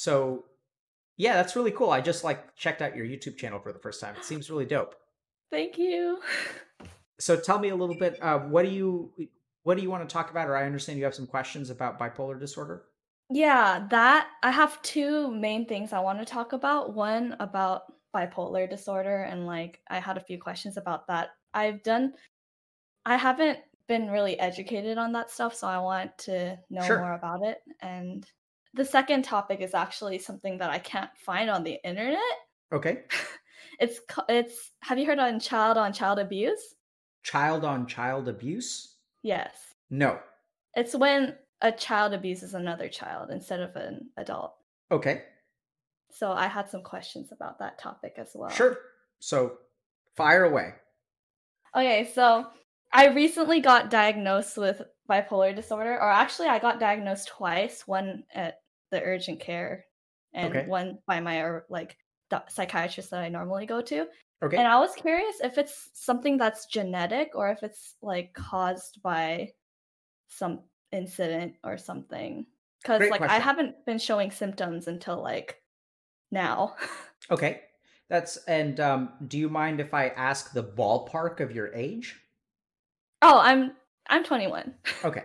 so yeah, that's really cool. I just like checked out your YouTube channel for the first time. It seems really dope. Thank you. So tell me a little bit. Uh, what do you what do you want to talk about? Or I understand you have some questions about bipolar disorder. Yeah, that I have two main things I want to talk about. One about bipolar disorder, and like I had a few questions about that. I've done, I haven't been really educated on that stuff, so I want to know Sure. more about it. And the second topic is actually something that I can't find on the internet. Okay. It's it's have you heard on child on child abuse? Child on child abuse? Yes. No. It's when a child abuses another child instead of an adult. Okay. So I had some questions about that topic as well. Sure. So fire away. Okay, so I recently got diagnosed with bipolar disorder, or actually, I got diagnosed twice. One at the urgent care, and Okay. one by my like psychiatrist that I normally go to. Okay. And I was curious if it's something that's genetic or if it's like caused by some incident or something. Because Great like I haven't been showing symptoms until like now. Okay. That's and um, do you mind if I ask the ballpark of your age? oh, I'm I'm 21. Okay.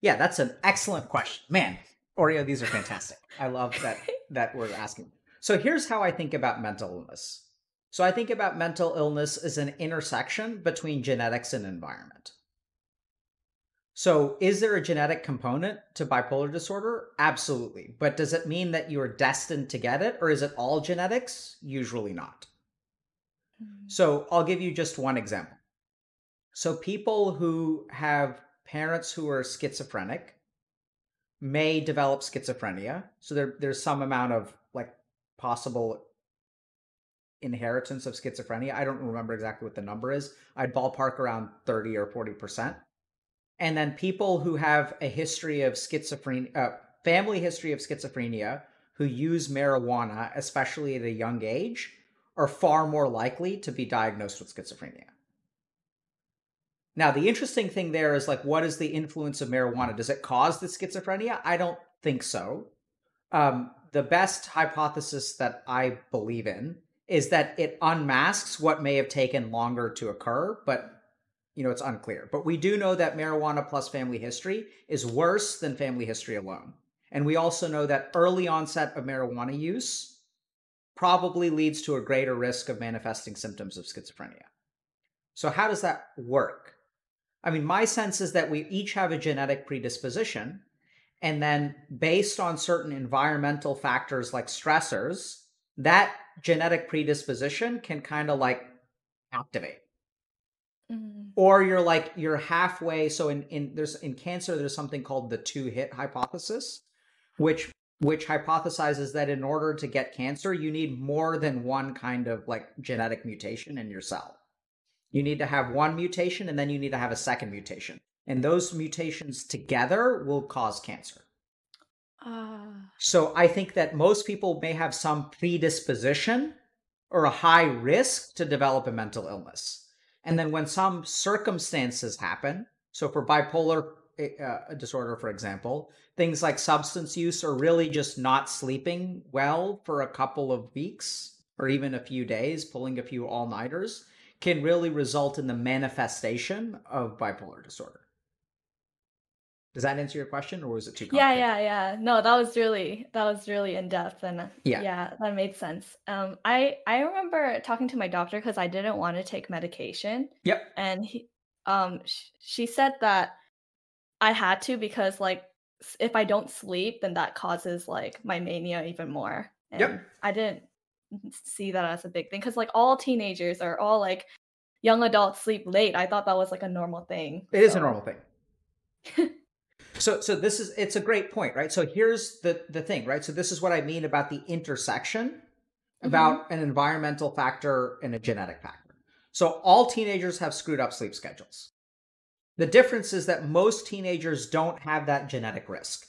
Yeah, that's an excellent question. Man, Oreo, these are fantastic. I love that that we're asking. So here's how I think about mental illness. So I think about mental illness as an intersection between genetics and environment. So is there a genetic component to bipolar disorder? Absolutely. But does it mean that you're destined to get it or is it all genetics? Usually not. Mm-hmm. So I'll give you just one example. So people who have parents who are schizophrenic may develop schizophrenia. So there, there's some amount of like possible inheritance of schizophrenia. I don't remember exactly what the number is. I'd ballpark around 30 or 40%. And then people who have a history of schizophrenia, uh, family history of schizophrenia, who use marijuana, especially at a young age, are far more likely to be diagnosed with schizophrenia. Now, the interesting thing there is like, what is the influence of marijuana? Does it cause the schizophrenia? I don't think so. Um, the best hypothesis that I believe in is that it unmasks what may have taken longer to occur, but you know, it's unclear. But we do know that marijuana plus family history is worse than family history alone. And we also know that early onset of marijuana use probably leads to a greater risk of manifesting symptoms of schizophrenia. So, how does that work? I mean, my sense is that we each have a genetic predisposition. And then, based on certain environmental factors like stressors, that genetic predisposition can kind of like activate Mm. or you're like you're halfway so in in there's in cancer there's something called the two hit hypothesis which which hypothesizes that in order to get cancer you need more than one kind of like genetic mutation in your cell you need to have one mutation and then you need to have a second mutation and those mutations together will cause cancer Ah. so I think that most people may have some predisposition or a high risk to develop a mental illness. And then when some circumstances happen, so for bipolar uh, disorder, for example, things like substance use or really just not sleeping well for a couple of weeks or even a few days, pulling a few all nighters, can really result in the manifestation of bipolar disorder. Does that answer your question or was it too complicated? yeah, yeah. Yeah. No, that was really that was really in depth and Yeah. yeah, that made sense. Um I I remember talking to my doctor cuz I didn't want to take medication Yep. and he um sh- she said that I had to because like if I don't sleep then that causes like my mania even more. And Yep. I didn't see that as a big thing cuz like all teenagers are all like young adults sleep late. I thought that was like a normal thing. It is a normal thing. so so this is it's a great point, right? So here's the the thing, right? So this is what I mean about the intersection mm-hmm. about an environmental factor and a genetic factor. So all teenagers have screwed up sleep schedules. The difference is that most teenagers don't have that genetic risk,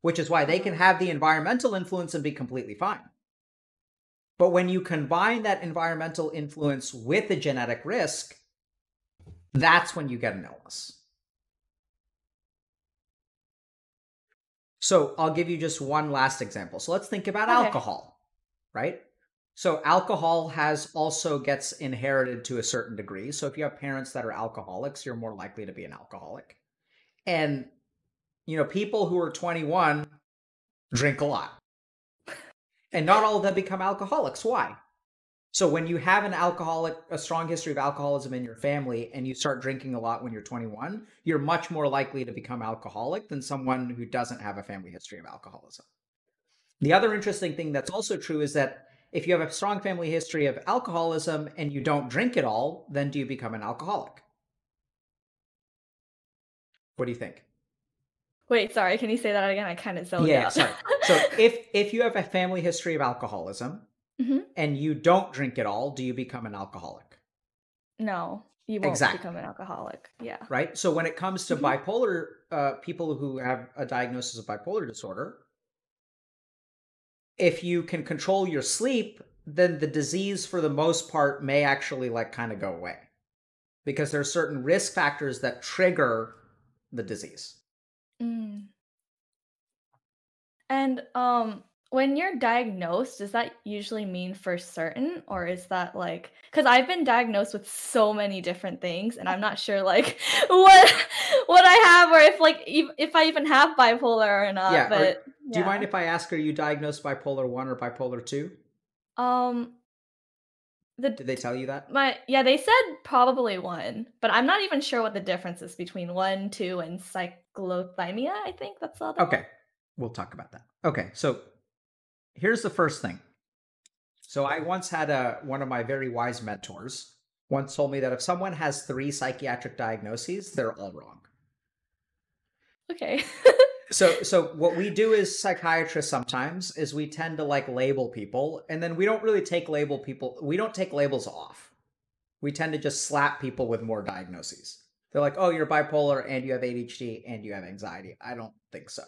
which is why they can mm-hmm. have the environmental influence and be completely fine. But when you combine that environmental influence with the genetic risk, that's when you get an illness. So I'll give you just one last example. So let's think about Okay. alcohol, right? So alcohol has also gets inherited to a certain degree. So if you have parents that are alcoholics, you're more likely to be an alcoholic. And you know, people who are 21 drink a lot. And not all of them become alcoholics. Why? So when you have an alcoholic, a strong history of alcoholism in your family, and you start drinking a lot when you're 21, you're much more likely to become alcoholic than someone who doesn't have a family history of alcoholism. The other interesting thing that's also true is that if you have a strong family history of alcoholism and you don't drink at all, then do you become an alcoholic? What do you think? Wait, sorry. Can you say that again? I kind of zoned yeah, out. sorry. So if if you have a family history of alcoholism Mhm. and you don't drink at all, do you become an alcoholic? no, you won't Exactly. become an alcoholic. Yeah. Right? So when it comes to Mhm. bipolar uh, people who have a diagnosis of bipolar disorder, if you can control your sleep, then the disease for the most part may actually like kind of go away. Because there are certain risk factors that trigger the disease. Mm. And um when you're diagnosed, does that usually mean for certain or is that like cuz I've been diagnosed with so many different things and I'm not sure like what what I have or if like if I even have bipolar or not, Yeah, but Do you mind if I ask are you diagnosed bipolar 1 or bipolar 2? um the Did they tell you that? my yeah, they said probably one, but I'm not even sure what the difference is between 1, 2 and cyclothymia, I think that's the other one. Okay, we'll talk about that. Okay, so here's the first thing. So I once had a one of my very wise mentors once told me that if someone has three psychiatric diagnoses, they're all wrong. Okay. So so what we do as psychiatrists sometimes is we tend to like label people and then we don't really take label people we don't take labels off. We tend to just slap people with more diagnoses. They're like, "Oh, you're bipolar and you have ADHD and you have anxiety." I don't think so.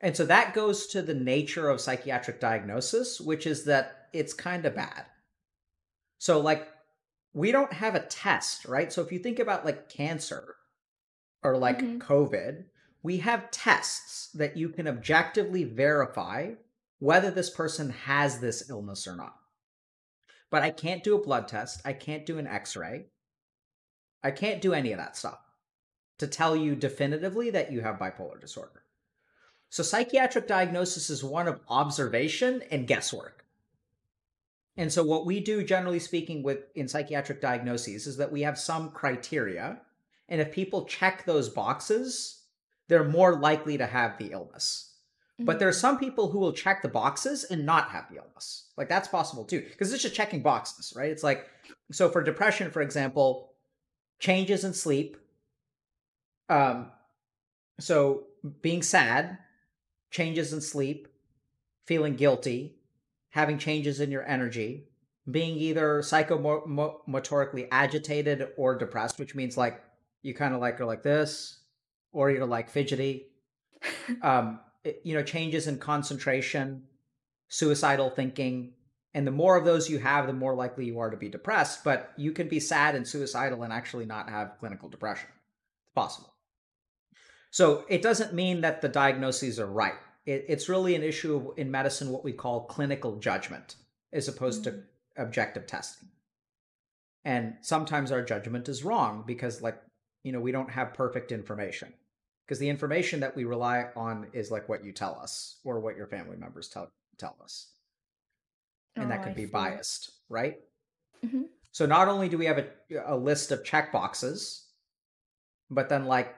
And so that goes to the nature of psychiatric diagnosis, which is that it's kind of bad. So like we don't have a test, right? So if you think about like cancer or like Mhm. COVID, we have tests that you can objectively verify whether this person has this illness or not. But I can't do a blood test. I can't do an x ray. I can't do any of that stuff to tell you definitively that you have bipolar disorder. So, psychiatric diagnosis is one of observation and guesswork. And so, what we do, generally speaking, with in psychiatric diagnoses is that we have some criteria, and if people check those boxes, they're more likely to have the illness. But there are some people who will check the boxes and not have the illness. Like that's possible too, because it's just checking boxes, right? It's like so for depression, for example, changes in sleep. Um, so being sad, changes in sleep, feeling guilty, having changes in your energy, being either psychomotorically agitated or depressed, which means like you kind of like are like this, or you're like fidgety. Um, it- you know, changes in concentration, suicidal thinking, and the more of those you have, the more likely you are to be depressed. But you can be sad and suicidal and actually not have clinical depression. It's possible. So it doesn't mean that the diagnoses are right. It, it's really an issue in medicine what we call clinical judgment, as opposed to objective testing. And sometimes our judgment is wrong because, like, you know, we don't have perfect information. Because the information that we rely on is like what you tell us or what your family members tell tell us. And that Oh, could I be biased, right? Mhm. So not only do we have a, a list of check boxes, but then like,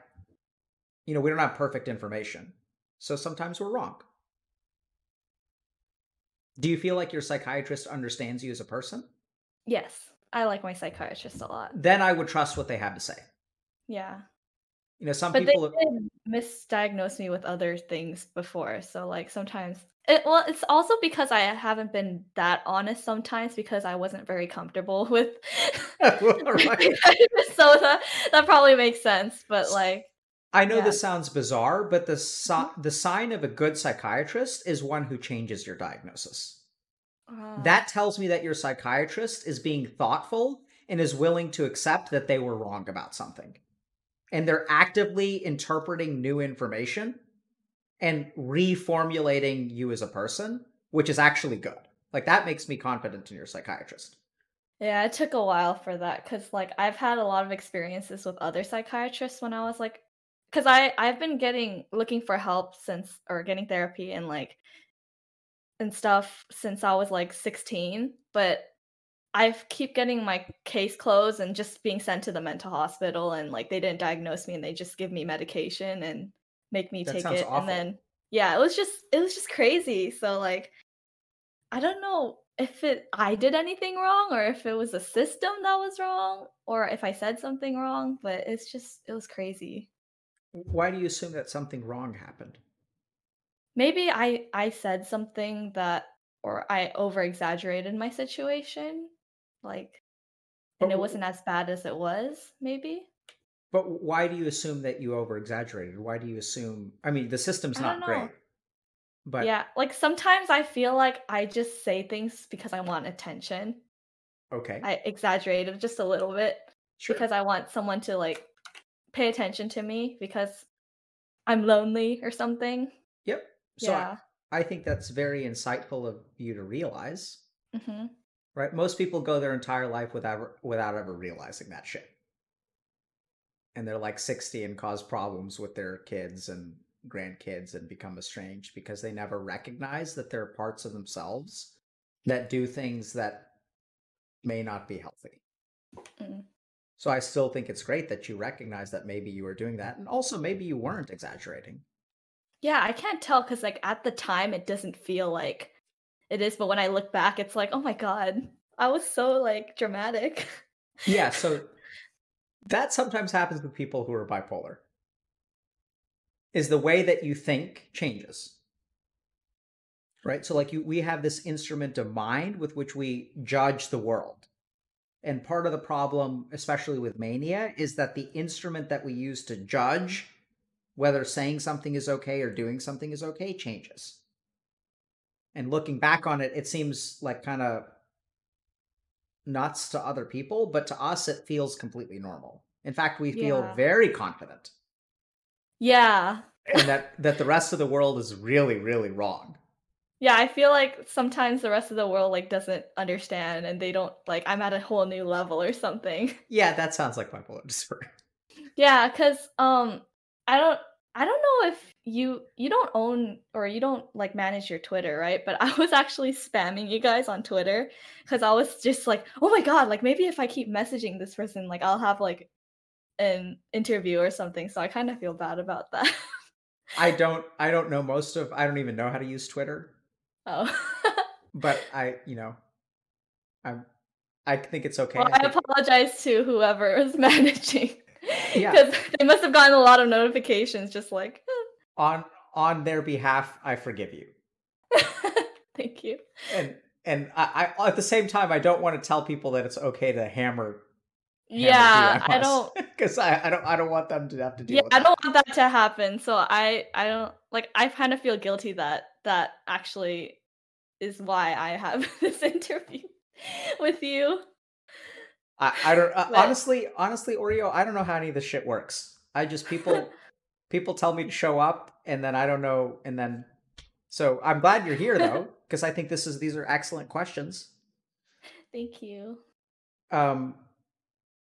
you know, we don't have perfect information. So sometimes we're wrong. Do you feel like your psychiatrist understands you as a person? Yes. I like my psychiatrist a lot. Then I would trust what they have to say. Yeah. You know, some But people they did misdiagnose me with other things before. So like sometimes it, well, it's also because I haven't been that honest sometimes because I wasn't very comfortable with so that that probably makes sense. But like I know Yeah. this sounds bizarre, but the si- the sign of a good psychiatrist is one who changes your diagnosis. uh, That tells me that your psychiatrist is being thoughtful and is willing to accept that they were wrong about something. And they're actively interpreting new information and reformulating you as a person, which is actually good. Like that makes me confident in your psychiatrist. Yeah, it took a while for that because like I've had a lot of experiences with other psychiatrists when I was like, because I I've been getting looking for help since or getting therapy and like and stuff since I was like 16, but I keep getting my case closed and just being sent to the mental hospital and like they didn't diagnose me and they just give me medication and make me That take it awful. and then yeah, it was just it was just crazy. So like I don't know if it I did anything wrong or if it was a system that was wrong or if I said something wrong, but it's just it was crazy. Why do you assume that something wrong happened? Maybe I I said something that or I over exaggerated my situation like and it wasn't as bad as it was, maybe. but why do you assume that you over exaggerated? Why do you assume I mean the system's I not great. But Yeah, like sometimes I feel like I just say things because I want attention. okay. I exaggerated just a little bit sure. because I want someone to like pay attention to me because I'm lonely or something. Yep. So I- yeah. I think that's very insightful of you to realize, hmm right? Most people go their entire life without without ever realizing that shit. And they're like 60 and cause problems with their kids and grandkids and become estranged because they never recognize that there are parts of themselves that do things that may not be healthy. Mm. So I still think it's great that you recognize that maybe you were doing that and also maybe you weren't exaggerating. Yeah, I can't tell because like at the time it doesn't feel like it is, but when I look back, it's like, oh my god, I was so like dramatic. Yeah, so that sometimes happens with people who are bipolar. Is the way that you think changes. Right? So like you we have this instrument of mind with which we judge the world. And part of the problem, especially with mania, is that the instrument that we use to judge whether saying something is okay or doing something is okay changes. And looking back on it, it seems like kind of nuts to other people, but to us, it feels completely normal. In fact, we feel Yeah. very confident yeah. and that that the rest of the world is really, really wrong. Yeah, I feel like sometimes the rest of the world like doesn't understand and they don't like I'm at a whole new level or something. Yeah, that sounds like bipolar disorder. Yeah, cuz um I don't I don't know if you you don't own or you don't like manage your Twitter, right? But I was actually spamming you guys on Twitter cuz I was just like, "Oh my god, like maybe if I keep messaging this person, like I'll have like an interview or something." So I kind of feel bad about that. I don't I don't know most of I don't even know how to use Twitter, oh. but I, you know, I'm I think it's okay. Well, I I apologize to whoever is managing. Yeah. Because they must have gotten a lot of notifications just like, on on their behalf, I forgive you. thank you. And and I, I at the same time I don't want to tell people that it's okay to hammer Yeah, I don't because I, I don't I don't want them to have to deal yeah, I don't want that to happen. So I I don't like I kind of feel guilty that that actually is why I have this interview with you. I, I don't uh, But- honestly honestly Oreo I don't know how any of this shit works. I just people people tell me to show up and then I don't know and then so I'm glad you're here though because I think this is these are excellent questions. Thank you. Um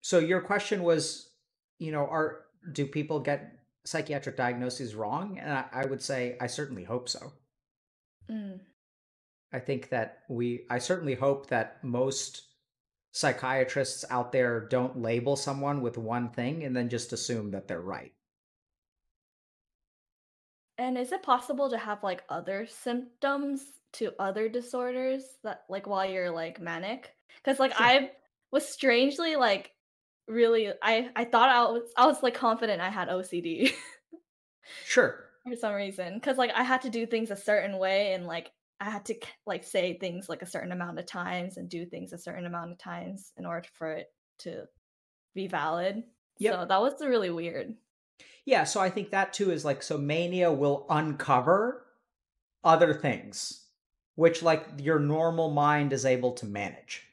so your question was you know are do people get psychiatric diagnoses wrong and I, I would say I certainly hope so. Mm. I think that we, I certainly hope that most psychiatrists out there don't label someone with one thing and then just assume that they're right. And is it possible to have like other symptoms to other disorders that like while you're like manic? Because like Sure. I was strangely like really I I thought I was I was like confident I had OCD Sure. for some reason because like I had to do things a certain way and like I had to like say things like a certain amount of times and do things a certain amount of times in order for it to be valid. Yep. So that was really weird. Yeah. So I think that too is like, so mania will uncover other things, which like your normal mind is able to manage.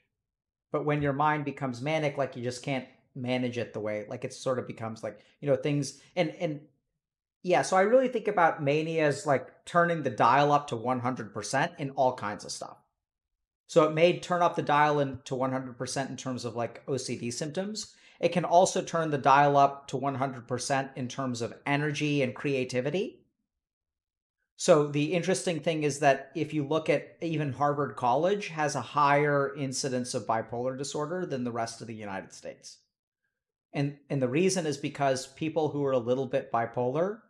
But when your mind becomes manic, like you just can't manage it the way, like it sort of becomes like, you know, things and, and, Yeah, so I really think about mania as like turning the dial up to 100% in all kinds of stuff. So it may turn up the dial in to 100% in terms of like OCD symptoms. It can also turn the dial up to 100% in terms of energy and creativity. So the interesting thing is that if you look at even Harvard College has a higher incidence of bipolar disorder than the rest of the United States. And and the reason is because people who are a little bit bipolar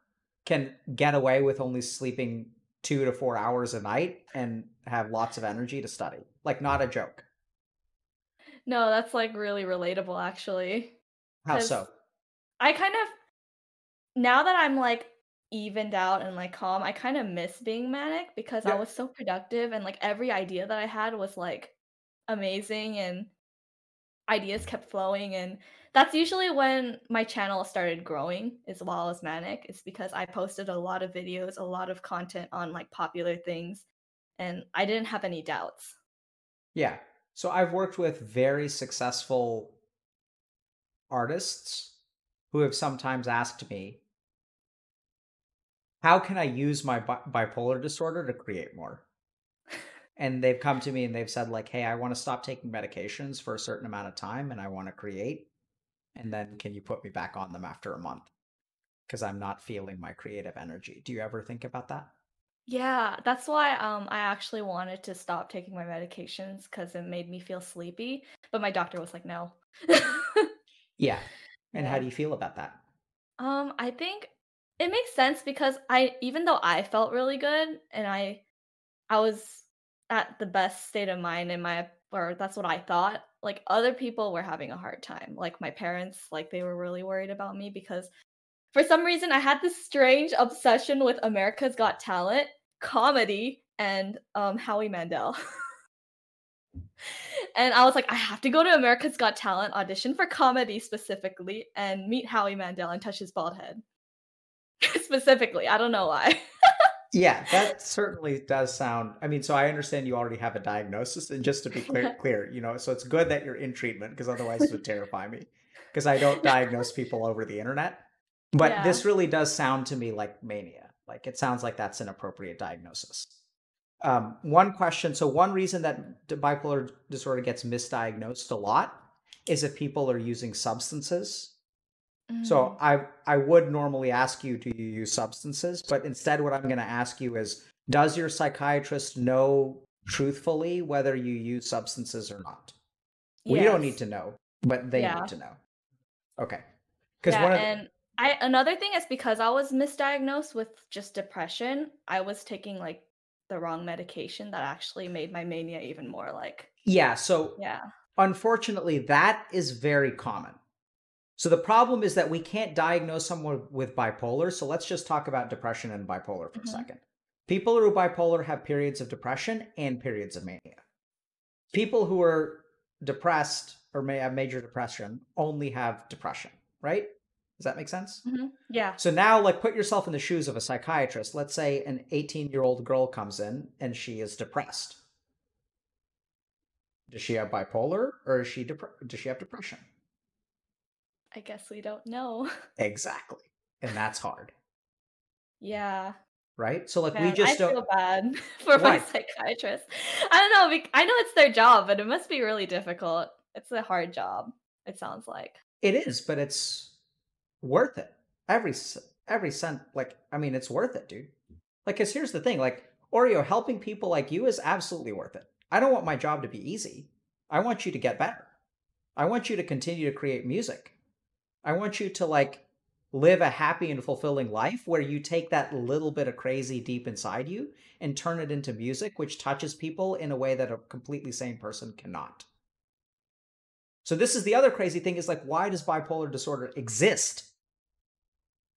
can get away with only sleeping 2 to 4 hours a night and have lots of energy to study. Like not a joke. No, that's like really relatable actually. How so? I kind of now that I'm like evened out and like calm, I kind of miss being manic because I was so productive and like every idea that I had was like amazing and ideas kept flowing and that's usually when my channel started growing as well as manic it's because i posted a lot of videos a lot of content on like popular things and i didn't have any doubts yeah so i've worked with very successful artists who have sometimes asked me how can I use my bi- bipolar disorder to create more? And they've come to me and they've said like, "Hey, I want to stop taking medications for a certain amount of time and I want to create. And then can you put me back on them after a month? Because I'm not feeling my creative energy." Do you ever think about that? Yeah, that's why um I actually wanted to stop taking my medications because it made me feel sleepy. But my doctor was like, no. yeah. And yeah. how do you feel about that? Um, I think it makes sense because I even though I felt really good and I I was at the best state of mind in my or that's what I thought, like other people were having a hard time. Like my parents, like they were really worried about me because for some reason I had this strange obsession with America's Got Talent, comedy, and um Howie Mandel. and I was like, I have to go to America's Got Talent, audition for comedy specifically, and meet Howie Mandel and touch his bald head. specifically. I don't know why. Yeah, that certainly does sound. I mean, so I understand you already have a diagnosis, and just to be clear, clear, you know, so it's good that you're in treatment because otherwise it would terrify me because I don't diagnose people over the internet. But yeah. this really does sound to me like mania. Like it sounds like that's an appropriate diagnosis. Um, one question. So one reason that bipolar disorder gets misdiagnosed a lot is if people are using substances so mm. I I would normally ask you do you use substances, but instead what I'm going to ask you is does your psychiatrist know truthfully whether you use substances or not? Yes. We don't need to know, but they yeah. need to know. Okay. Cuz yeah, one of and I another thing is because I was misdiagnosed with just depression, I was taking like the wrong medication that actually made my mania even more like Yeah, so Yeah. Unfortunately, that is very common so the problem is that we can't diagnose someone with bipolar. So let's just talk about depression and bipolar for mm-hmm. a second. People who are bipolar have periods of depression and periods of mania. People who are depressed or may have major depression only have depression, right? Does that make sense? Mm-hmm. Yeah. So now, like, put yourself in the shoes of a psychiatrist. Let's say an 18 year old girl comes in and she is depressed. Does she have bipolar or is she dep- does she have depression? I guess we don't know. exactly. And that's hard. Yeah. Right? So like Man, we just I don't feel bad for my psychiatrist. I don't know. I know it's their job, but it must be really difficult. It's a hard job. It sounds like. It is, but it's worth it. Every every cent like I mean it's worth it, dude. Like cuz here's the thing, like Oreo helping people like you is absolutely worth it. I don't want my job to be easy. I want you to get better. I want you to continue to create music. I want you to like live a happy and fulfilling life where you take that little bit of crazy deep inside you and turn it into music, which touches people in a way that a completely sane person cannot. So this is the other crazy thing is like, why does bipolar disorder exist?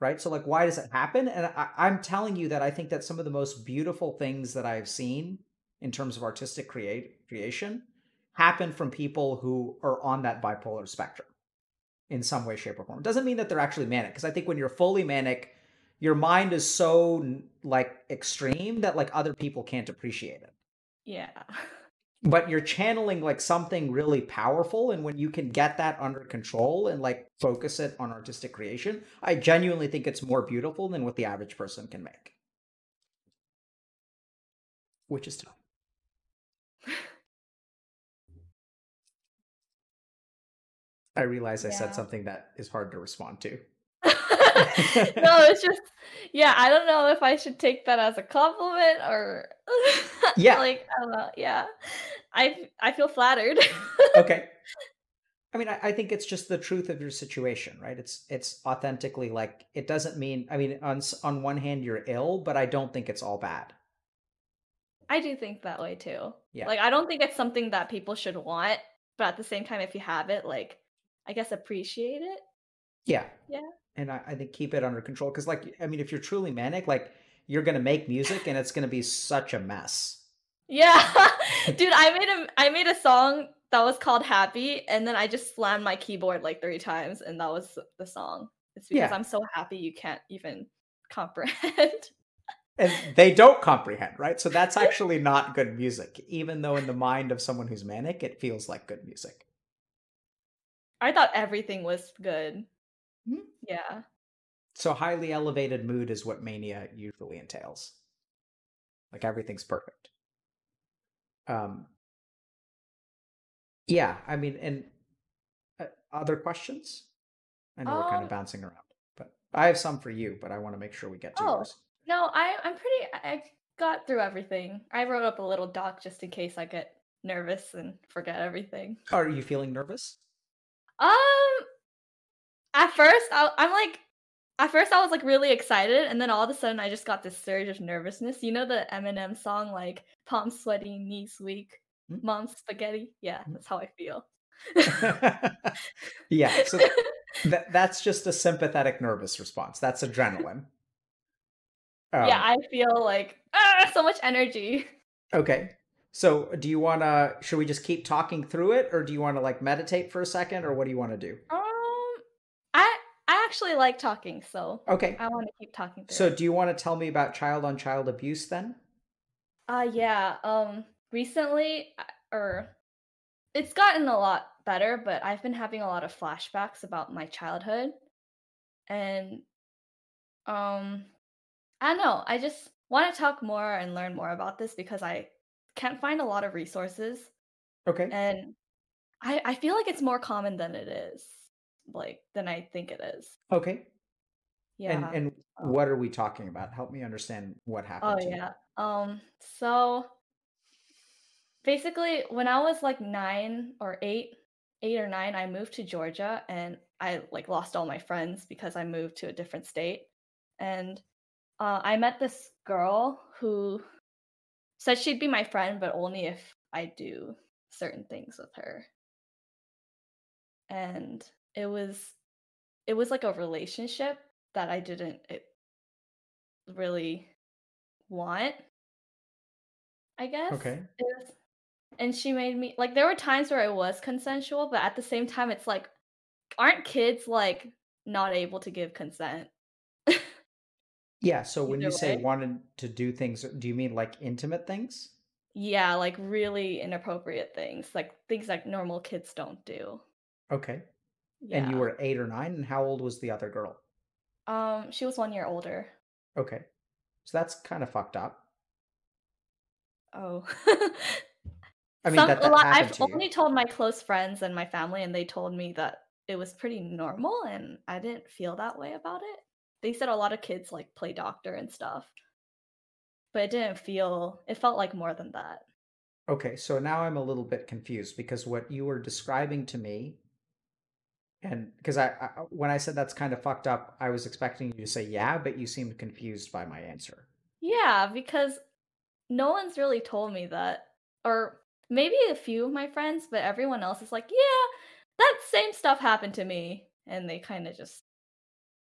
Right? So like, why does it happen? And I, I'm telling you that I think that some of the most beautiful things that I've seen in terms of artistic create creation happen from people who are on that bipolar spectrum in some way, shape, or form. It doesn't mean that they're actually manic, because I think when you're fully manic, your mind is so like extreme that like other people can't appreciate it. Yeah. but you're channeling like something really powerful and when you can get that under control and like focus it on artistic creation i genuinely think it's more beautiful than what the average person can make which is tough i realize i said Yeah. something that is hard to respond to no, it's just yeah, I don't know if I should take that as a compliment or Yeah. like I don't know. Yeah. I I feel flattered. okay i mean I, I think it's just the truth of your situation right it's it's authentically like it doesn't mean i mean on s- on one hand you're ill but i don't think it's all bad I do think that way too. Yeah. Like I don't think it's something that people should want, but at the same time if you have it, like I guess appreciate it. Yeah. Yeah. And I, I think keep it under control because, like, I mean, if you're truly manic, like, you're gonna make music and it's gonna be such a mess. Yeah. Dude, I made a I made a song that was called Happy and then I just slammed my keyboard like 3 times and that was the song. It's because Yeah. I'm so happy you can't even comprehend. And they don't comprehend, right? So that's actually not good music, even though in the mind of someone who's manic, it feels like good music. I thought everything was good. Hmm. Yeah. So highly elevated mood is what mania usually entails. Like everything's perfect. Um. Yeah, I mean, and uh, other questions? I know we're kind Um, of bouncing around, but I have some for you, but I want to make sure we get to Oh. yours. No, I I'm pretty I got through everything. I wrote up a little doc just in case I get nervous and forget everything. Are you feeling nervous? Um at first I, I'm like at first I was like really excited and then all of a sudden I just got this surge of nervousness. You know the Eminem song like palms sweaty, knees weak, mom's spaghetti? Yeah, Hmm. that's how I feel. yeah, so that, that's just a sympathetic nervous response. That's adrenaline. Um, yeah, I feel like ah, so much energy. Okay. So, do you want to should we just keep talking through it or do you want to like meditate for a second or what do you want to do? Um I I actually like talking, so Okay. I want to keep talking through. So, it. do you want to tell me about child on child abuse then? Uh yeah, um recently or it's gotten a lot better, but I've been having a lot of flashbacks about my childhood. And um I don't know, I just want to talk more and learn more about this because I can't find a lot of resources Okay. and I I feel like it's more common than it is. Like than I think it is. Okay. Yeah. And and what are we talking about? Help me understand what happened Oh to you. yeah. Um so basically when I was like 9 or 8, 8 or 9, I moved to Georgia and I like lost all my friends because I moved to a different state. And uh, I met this girl who said she'd be my friend but only if I do certain things with her. And it was it was like a relationship that I didn't it really want. I guess. Okay. And she made me like there were times where it was consensual, but at the same time it's like aren't kids like not able to give consent? Yeah, so when you Either say way. wanted to do things, do you mean like intimate things? yeah, like really inappropriate things, like things like normal kids don't do. Okay. Yeah. And you were 8 or 9 and how old was the other girl? um she was 1 year older. Okay. So that's kind of fucked up. Oh. I mean Some, that a that lot, happened I've to you. only told my close friends and my family, and they told me that it was pretty normal, and I didn't feel that way about it. They said a lot of kids like play doctor and stuff, but it didn't feel. It felt like more than that. Okay, so now I'm a little bit confused because what you were describing to me, and because I, I when I said that's kind of fucked up, I was expecting you to say yeah, but you seemed confused by my answer. Yeah, because no one's really told me that, or maybe a few of my friends, but everyone else is like, yeah, that same stuff happened to me, and they kind of just,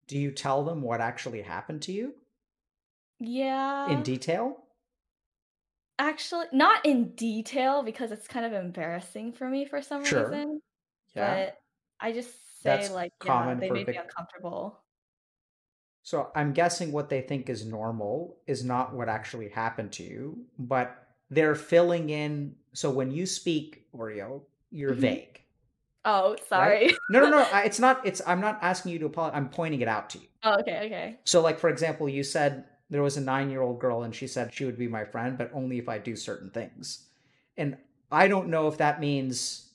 Do you tell them what actually happened to you yeah. in detail? Actually, not in detail because it's kind of embarrassing for me for some Sure. reason. Yeah. But I just say That's like, yeah, they made me uncomfortable. So I'm guessing what they think is normal is not what actually happened to you, but they're filling in. So when you speak Oreo, you're Mhm. vague. Oh, sorry. No, no, no. I- It's not. It's. I'm not asking you to apologize. I'm pointing it out to you. Oh, okay, okay. So, like for example, you said there was a nine-year-old girl, and she said she would be my friend, but only if I do certain things. And I don't know if that means.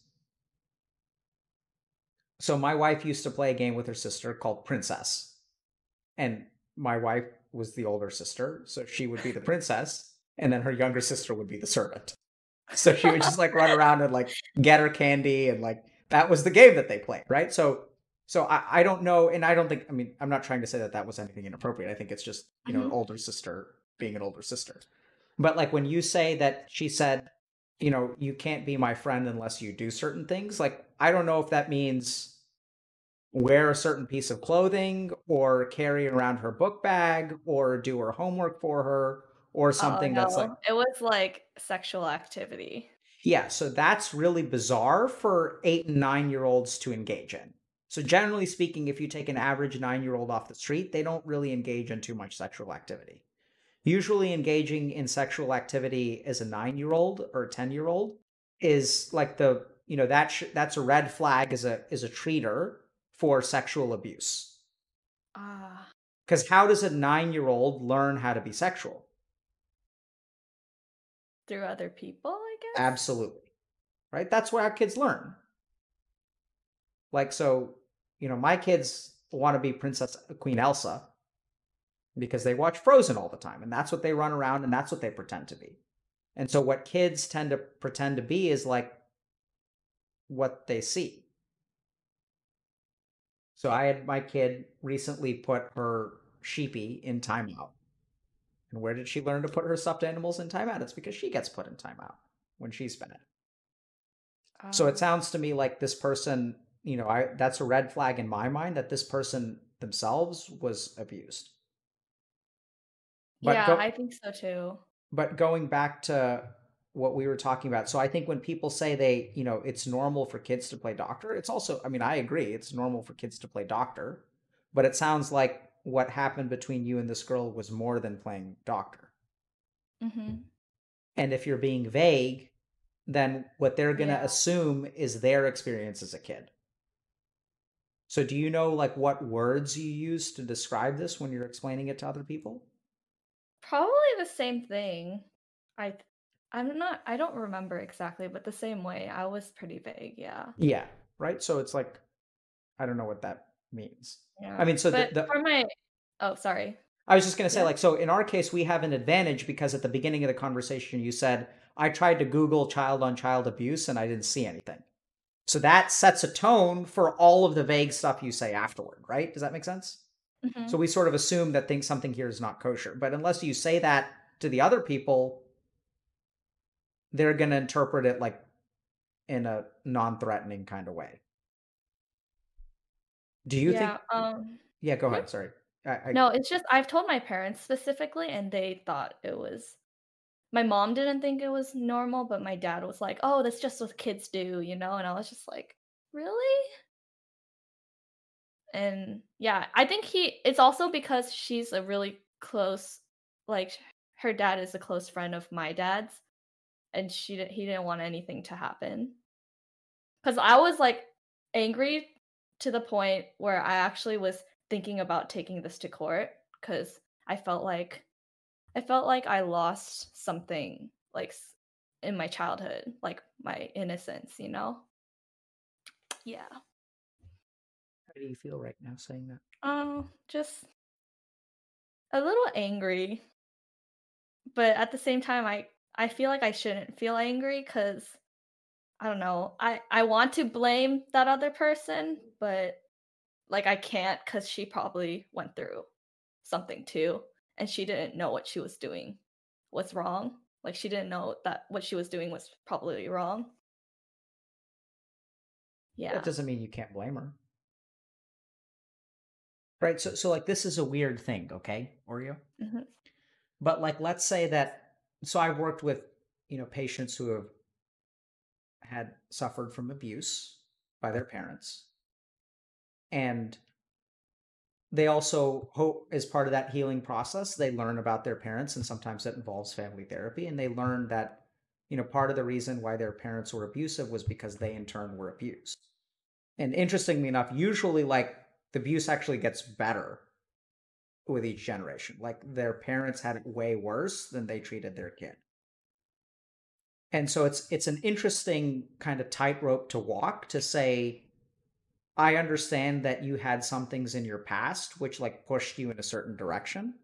So my wife used to play a game with her sister called Princess, and my wife was the older sister, so she would be the princess, and then her younger sister would be the servant. So she would just like run around and like get her candy, and like that was the game that they played, right? So so I, I don't know, and I don't think I mean I'm not trying to say that that was anything inappropriate. I think it's just you know an Mhm. older sister being an older sister. But like when you say that she said, you know, you can't be my friend unless you do certain things. Like I don't know if that means wear a certain piece of clothing or carry around her book bag or do her homework for her or something oh, that's like it was like sexual activity. Yeah, so that's really bizarre for eight and nine year olds to engage in. So, generally speaking, if you take an average nine year old off the street, they don't really engage in too much sexual activity. Usually, engaging in sexual activity as a nine year old or a 10 year old is like the, you know, that sh- that's a red flag as a, as a treater for sexual abuse. Ah, Because how does a nine year old learn how to be sexual? through other people. Absolutely. Right? That's where our kids learn. Like, so, you know, my kids want to be Princess uh, Queen Elsa because they watch Frozen all the time, and that's what they run around and that's what they pretend to be. And so, what kids tend to pretend to be is like what they see. So, I had my kid recently put her sheepy in timeout. And where did she learn to put her stuffed animals in timeout? It's because she gets put in timeout when she she's bad. So Ah. it sounds to me like this person, you know, I that's a red flag in my mind that this person themselves was abused. But yeah, go- I think so too. But going back to what we were talking about, so I think when people say they, you know, it's normal for kids to play doctor, it's also, I mean, I agree, it's normal for kids to play doctor, but it sounds like what happened between you and this girl was more than playing doctor. hmm And if you're being vague, then what they're going to Yeah. assume is their experience as a kid. So do you know like what words you use to describe this when you're explaining it to other people? Probably the same thing. I, I'm not. I don't remember exactly, but the same way. I was pretty vague. Yeah. Yeah, right? So it's like I don't know what that means. Yeah. I mean, so the, the for my. Oh, sorry. I was just going to say Yeah. like so in our case we have an advantage because at the beginning of the conversation you said I tried to google child on child abuse and I didn't see anything. So that sets a tone for all of the vague stuff you say afterward, right? Does that make sense? Mhm. So we sort of assume that think something here is not kosher. But unless you say that to the other people, they're going to interpret it like in a non-threatening kind of way. Do you yeah. think Um. Yeah, go ahead, sorry. I, I, No, it's just I've told my parents specifically, and they thought it was. My mom didn't think it was normal, but my dad was like, "Oh, that's just what kids do," you know. And I was just like, "Really?" And yeah, I think he. It's also because she's a really close, like her dad is a close friend of my dad's, and she he didn't want anything to happen. Because I was like angry to the point where I actually was thinking about taking this to court because I felt like I felt like I lost something like in my childhood, like my innocence, you know? Yeah. how do you feel right now saying that? Um, just a little angry. But at the same time I I feel like I shouldn't feel angry cuz I don't know. I I want to blame that other person, but like I can't cuz she probably went through something too and she didn't know what she was doing was wrong. Like she didn't know that what she was doing was probably wrong. Yeah. That doesn't mean you can't blame her. Right? So so like this is a weird thing, okay, Oreo? Mhm. But like let's say that so I've worked with, you know, patients who have had suffered from abuse by their parents. And they also hope as part of that healing process, they learn about their parents and sometimes that involves family therapy and they learn that you know, part of the reason why their parents were abusive was because they in turn were abused. And interestingly enough, usually like the abuse actually gets better with each generation. Like their parents had it way worse than they treated their kid. And so it's it's an interesting kind of tightrope to walk to say I understand that you had some things in your past which like pushed you in a certain direction.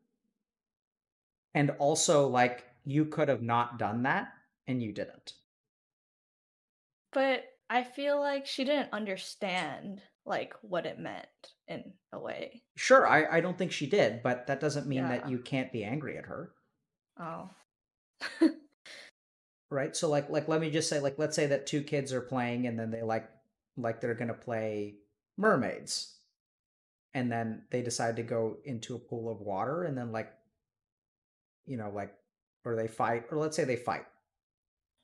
And also like you could have not done that and you didn't. But I feel like she didn't understand like what it meant in a way. Sure, I, I don't think she did, but that doesn't mean Yeah. that you can't be angry at her. Oh. Right? So like like let me just say like let's say that two kids are playing and then they like like they're gonna play mermaids. And then they decide to go into a pool of water and then like you know, like or they fight or let's say they fight.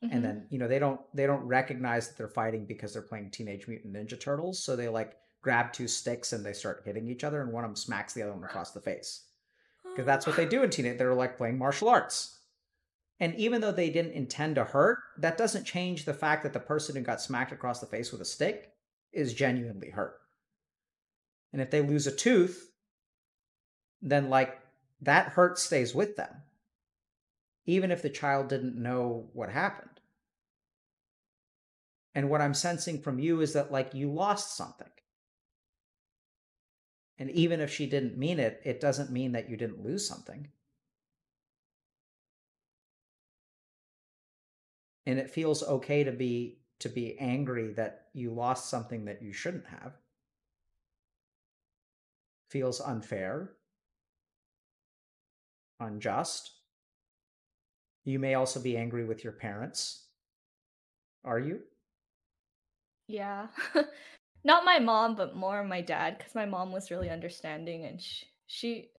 Mhm. and then you know they don't they don't recognize that they're fighting because they're playing teenage mutant ninja turtles so they like grab two sticks and they start hitting each other and one of them smacks the other one across the face because that's what they do in teenage they're like playing martial arts and even though they didn't intend to hurt that doesn't change the fact that the person who got smacked across the face with a stick is genuinely hurt and if they lose a tooth then like that hurt stays with them even if the child didn't know what happened. And what I'm sensing from you is that, like, you lost something. And even if she didn't mean it, it doesn't mean that you didn't lose something. And it feels okay to be to be angry that you lost something that you shouldn't have. Feels unfair, unjust. You may also be angry with your parents. Are you? Yeah. Not my mom, but more my dad cuz my mom was really understanding and she, she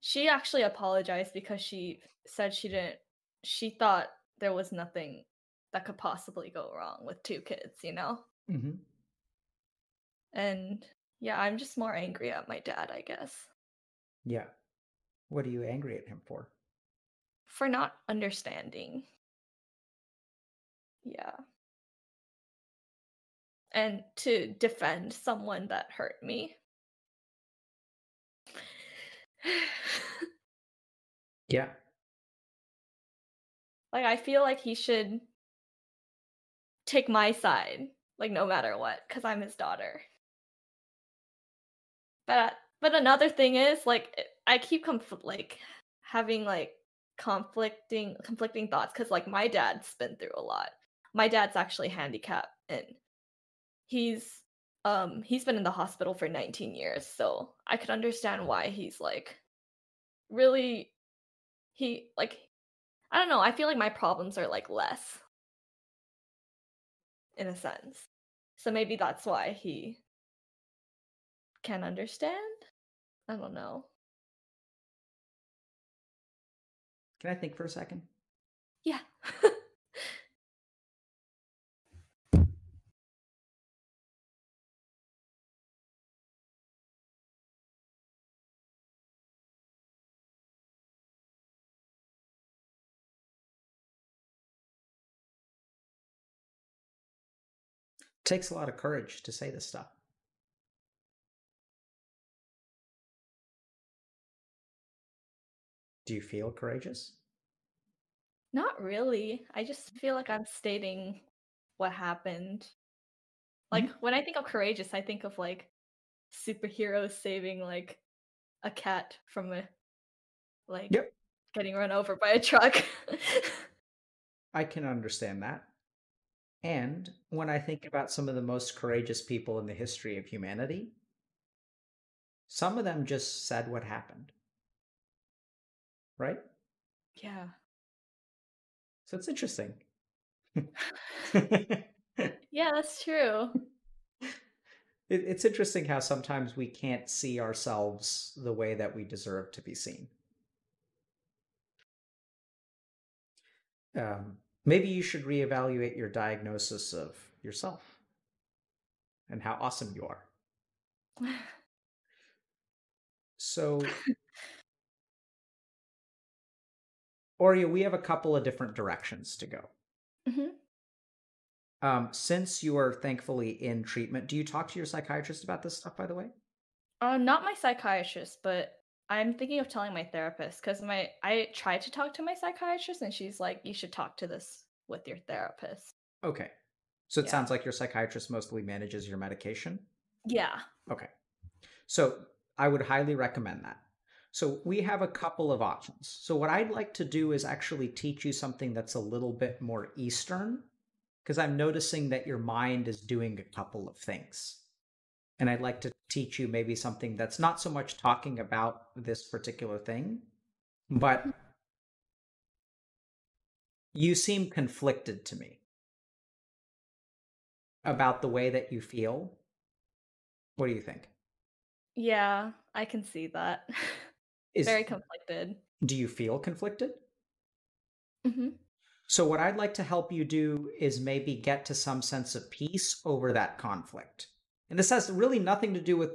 she actually apologized because she said she didn't she thought there was nothing that could possibly go wrong with two kids, you know? Mm-hmm. And yeah, I'm just more angry at my dad, I guess, Yeah. What are you angry at him for? for not understanding. Yeah. And to defend someone that hurt me. Yeah. like I feel like he should take my side, like no matter what, because I'm his daughter. But but another thing is like I keep conf- like having like conflicting conflicting thoughts because like my dad's been through a lot. My dad's actually handicapped and he's um he's been in the hospital for 19 years, so I could understand why he's like really he like I don't know, I feel like my problems are like less in a sense. So maybe that's why he can understand. I don't know. Can I think for a second? Yeah. takes a lot of courage to say this stuff. Do you feel courageous? Not really. I just feel like I'm stating what happened. Like mm-hmm. when I think of courageous, I think of like superheroes saving like a cat from a like Yep. getting run over by a truck. I can understand that. And when I think about some of the most courageous people in the history of humanity, some of them just said what happened. Right? yeah. So it's interesting. Yeah, that's true. It, it's interesting how sometimes we can't see ourselves the way that we deserve to be seen. Um, maybe you should reevaluate your diagnosis of yourself and how awesome you are. So, Oreo, we have a couple of different directions to go. hmm Um, since you are thankfully in treatment, do you talk to your psychiatrist about this stuff, by the way? Not my psychiatrist, but I'm thinking of telling my therapist because my I tried to talk to my psychiatrist and she's like, you should talk to this with your therapist. Okay. So it Yeah. sounds like your psychiatrist mostly manages your medication. Yeah. Okay. So I would highly recommend that. So we have a couple of options. So what I'd like to do is actually teach you something that's a little bit more Eastern, because I'm noticing that your mind is doing a couple of things. And I'd like to teach you maybe something that's not so much talking about this particular thing, but you seem conflicted to me about the way that you feel. What do you think? Yeah, I can see that. Is Very conflicted. do you feel conflicted? hmm So what I'd like to help you do is maybe get to some sense of peace over that conflict. And this has really nothing to do with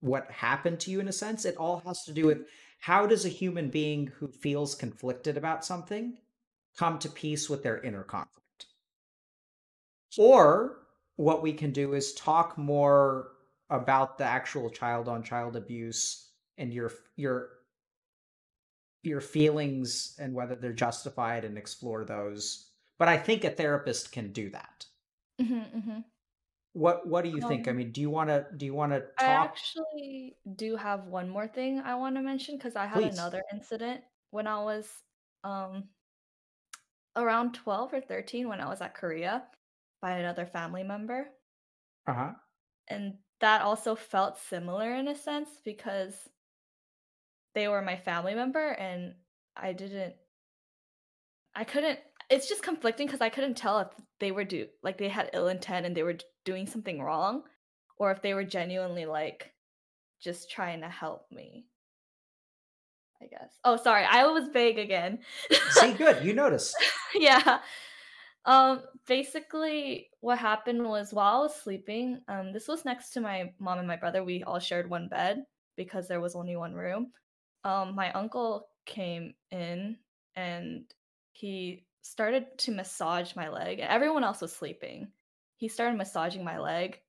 what happened to you in a sense. It all has to do with how does a human being who feels conflicted about something come to peace with their inner conflict? Or what we can do is talk more about the actual child on child abuse and your your your feelings and whether they're justified and explore those. But I think a therapist can do that. hmm hmm What what do you think? I Um, mean, do you want to do you want to I actually do have one more thing I want to mention because I had Please. another incident when I was um around 12 or 13 when I was at Korea by another family member. Uh-huh. And that also felt similar in a sense because they were my family member and I didn't I couldn't it's just conflicting because I couldn't tell if they were do like they had ill intent and they were doing something wrong or if they were genuinely like just trying to help me, I guess. Oh, sorry, I was vague again. See, good. You noticed. yeah. Um basically what happened was while I was sleeping, um this was next to my mom and my brother. We all shared one bed because there was only one room. Um my uncle came in and he started to massage my leg. Everyone else was sleeping. He started massaging my leg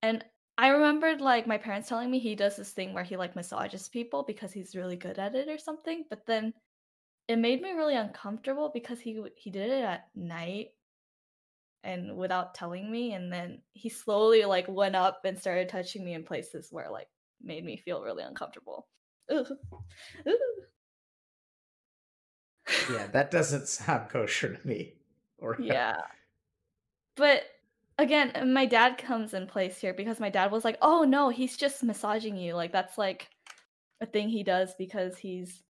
and I remembered like my parents telling me he does this thing where he like massages people because he's really good at it or something, but then it made me really uncomfortable because he he did it at night and without telling me and then he slowly like went up and started touching me in places where like made me feel really uncomfortable. Yeah, that doesn't sound kosher to me. Or yeah. But again, my dad comes in place here because my dad was like, "Oh no, he's just massaging you. Like that's like a thing he does because he's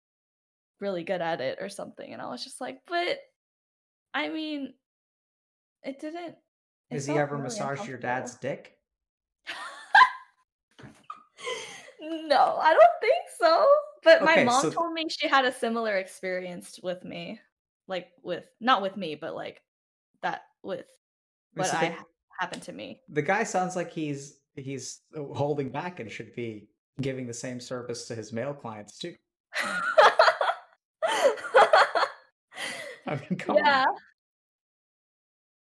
really good at it or something." And I was just like, "But I mean, it didn't it Has he ever really massaged your dad's dick? No, I don't think so. But my mom so told me she had a similar experience with me. Like with not with me, but like that with what so the, ha- happened to me. the guy sounds like he's he's uh, holding back and should be giving the same service to his male clients too. I mean, come on. yeah.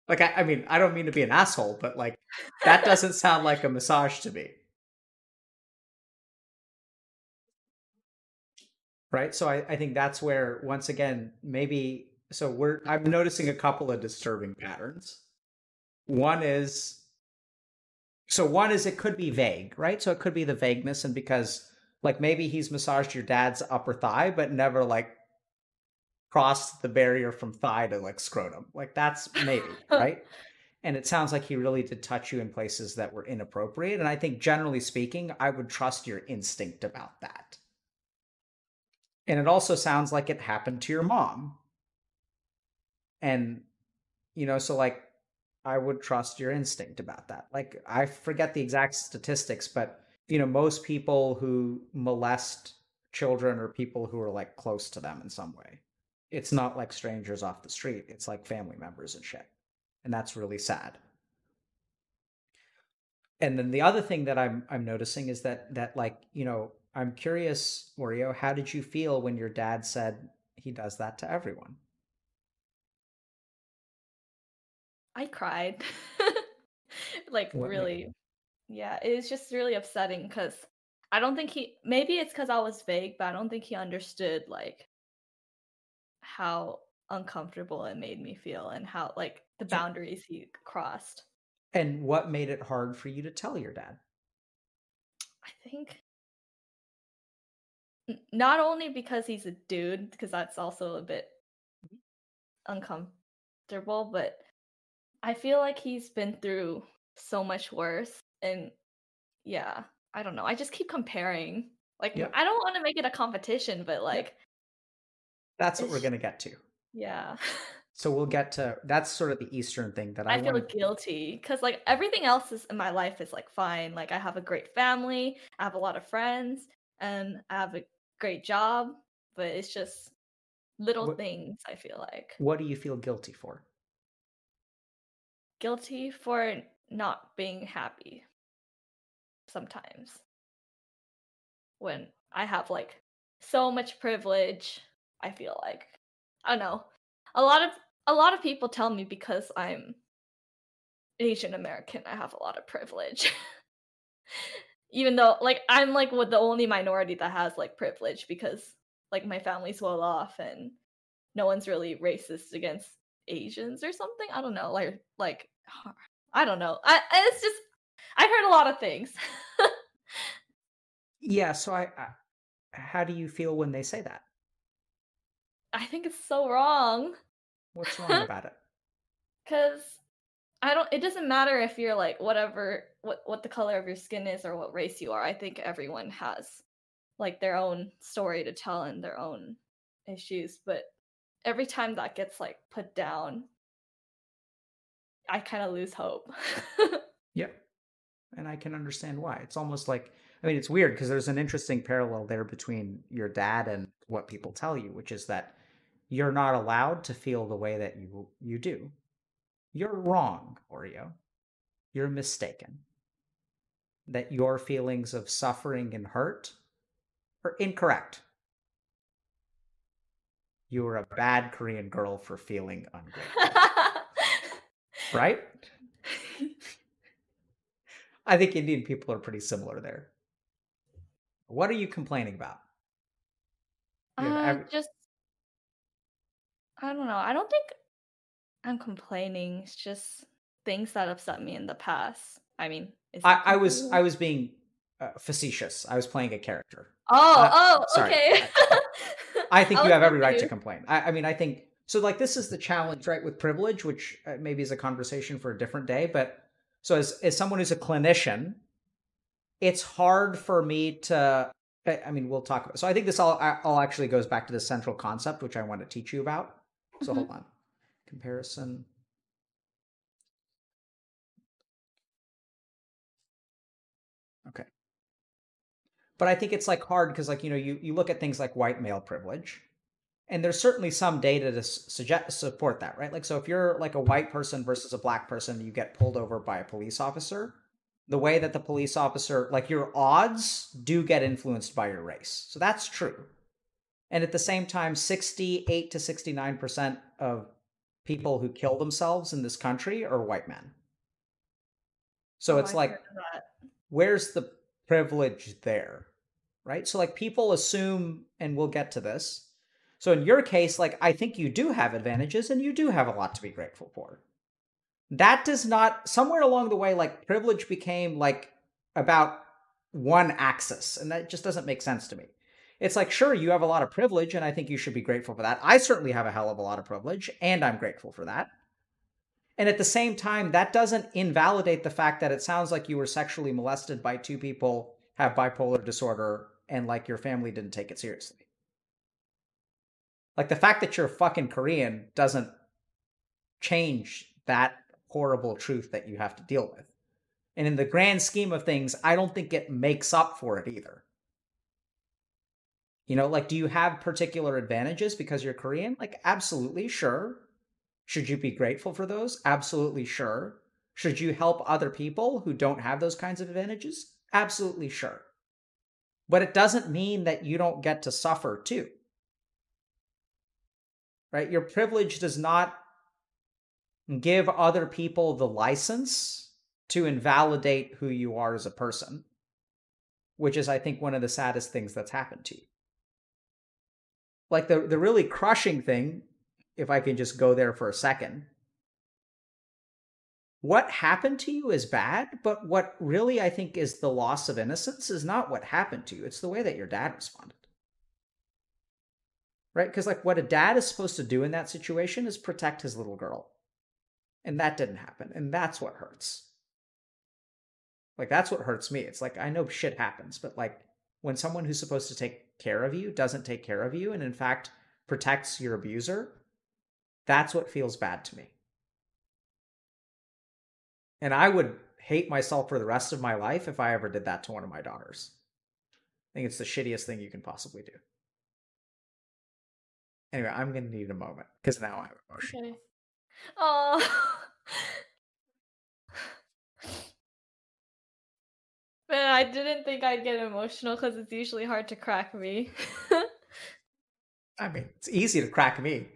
Like I, I mean, I don't mean to be an asshole, but like that doesn't sound like a massage to me. right so I, I think that's where once again maybe so we're i'm noticing a couple of disturbing patterns one is so one is it could be vague right? So it could be the vagueness and because like maybe he's massaged your dad's upper thigh but never like crossed the barrier from thigh to like scrotum. Like that's maybe right? And it sounds like he really did touch you in places that were inappropriate. And i think generally speaking i would trust your instinct about that. And it also sounds like it happened to your mom. And you know so like i would trust your instinct about that. Like i forget the exact statistics but you know most people who molest children are people who are like close to them in some way. It's not like strangers off the street. It's like family members and shit. And that's really sad. And then the other thing that i'm i'm noticing is that that like you know i'm curious oreo how did you feel when your dad said he does that to everyone I cried. like What made really. Yeah, it was just really upsetting cuz I don't think he maybe it's cuz I was vague, but I don't think he understood like how uncomfortable it made me feel and how like the boundaries he crossed. And what made it hard for you to tell your dad? I think n- not only because he's a dude, because that's also a bit mm-hmm. uncomfortable, but I feel like he's been through so much worse. And yeah, I don't know. I just keep comparing. Like. I don't want to make it a competition, but like, That's what we're going to get to. yeah. So we'll get to that's sort of the Eastern thing that I, I feel guilty because like everything else is in my life is like fine. Like I have a great family, I have a lot of friends, and I have a great job. But it's just little What- things. I feel like What do you feel guilty for? Guilty for not being happy. Sometimes when I have like so much privilege, I feel like I don't know. A lot of a lot of people tell me because I'm Asian American, I have a lot of privilege. Even though like I'm like with the only minority that has like privilege because like my family's well off and no one's really racist against Asians or something. I don't know. Like like I don't know. I I- it's just I've heard a lot of things. Yeah, so I, I how do you feel when they say that? I think it's so wrong. What's wrong about it? Cause I don't it doesn't matter if you're like whatever what what the color of your skin is or what race you are. I think everyone has like their own story to tell and their own issues, but every time that gets like put down, I kind of lose hope. Yep. And I can understand why. It's almost like I mean it's weird because there's an interesting parallel there between your dad and what people tell you, which is that you're not allowed to feel the way that you you do. You're wrong, Oreo. You're mistaken. That your feelings of suffering and hurt are incorrect. You were a bad Korean girl for feeling ungrateful, right? I think Indian people are pretty similar there. What are you complaining about? You Uh, every- just I don't know. I don't think I'm complaining. It's just things that upset me in the past. I mean, is I, I was? I was being uh, facetious. I was playing a character. Oh, uh, oh, sorry. okay. I think you have every right to complain. I, I mean, I think so. Like this is the challenge, right? With privilege, which uh, maybe is a conversation for a different day. But so as as someone who's a clinician, it's hard for me to. I I mean, we'll talk about. So I think this all all actually goes back to the central concept, which I want to teach you about. So Mhm. hold on, comparison. Okay. But I think it's like hard because like you know you you look at things like white male privilege, and there's certainly some data to suggest support that, right? Like so if you're like a white person versus a black person, you get pulled over by a police officer. The way that the police officer, like your odds, do get influenced by your race. So that's true. And at the same time, 68 to 69% of people who kill themselves in this country are white men. So Oh, it's I've like heard of that. where's the privilege there right? So like people assume and we'll get to this. So in your case like i think you do have advantages and you do have a lot to be grateful for. That does not somewhere along the way like privilege became like about one axis and that just doesn't make sense to me. It's like sure you have a lot of privilege and i think you should be grateful for that. I certainly have a hell of a lot of privilege and i'm grateful for that and at the same time, that doesn't invalidate the fact that it sounds like you were sexually molested by two people, have bipolar disorder, and like your family didn't take it seriously. Like the fact that you're fucking Korean doesn't change that horrible truth that you have to deal with. And in the grand scheme of things, I don't think it makes up for it either. You know, like, do you have particular advantages because you're Korean? Like, absolutely, sure. Should you be grateful for those? Absolutely sure. Should you help other people who don't have those kinds of advantages? Absolutely sure. But it doesn't mean that you don't get to suffer too. Right? Your privilege does not give other people the license to invalidate who you are as a person, which is, I think, one of the saddest things that's happened to you. Like the, the really crushing thing, if I can just go there for a second, what happened to you is bad, but what really I think is the loss of innocence is not what happened to you. It's the way that your dad responded. Right? Because, like, what a dad is supposed to do in that situation is protect his little girl. And that didn't happen. And that's what hurts. Like, that's what hurts me. It's like, I know shit happens, but like, when someone who's supposed to take care of you doesn't take care of you and, in fact, protects your abuser, that's what feels bad to me. And I would hate myself for the rest of my life if I ever did that to one of my daughters. I think it's the shittiest thing you can possibly do. Anyway, I'm gonna need a moment because now I'm emotional. Okay. Oh. Man, I didn't think I'd get emotional because it's usually hard to crack me. I mean, it's easy to crack me.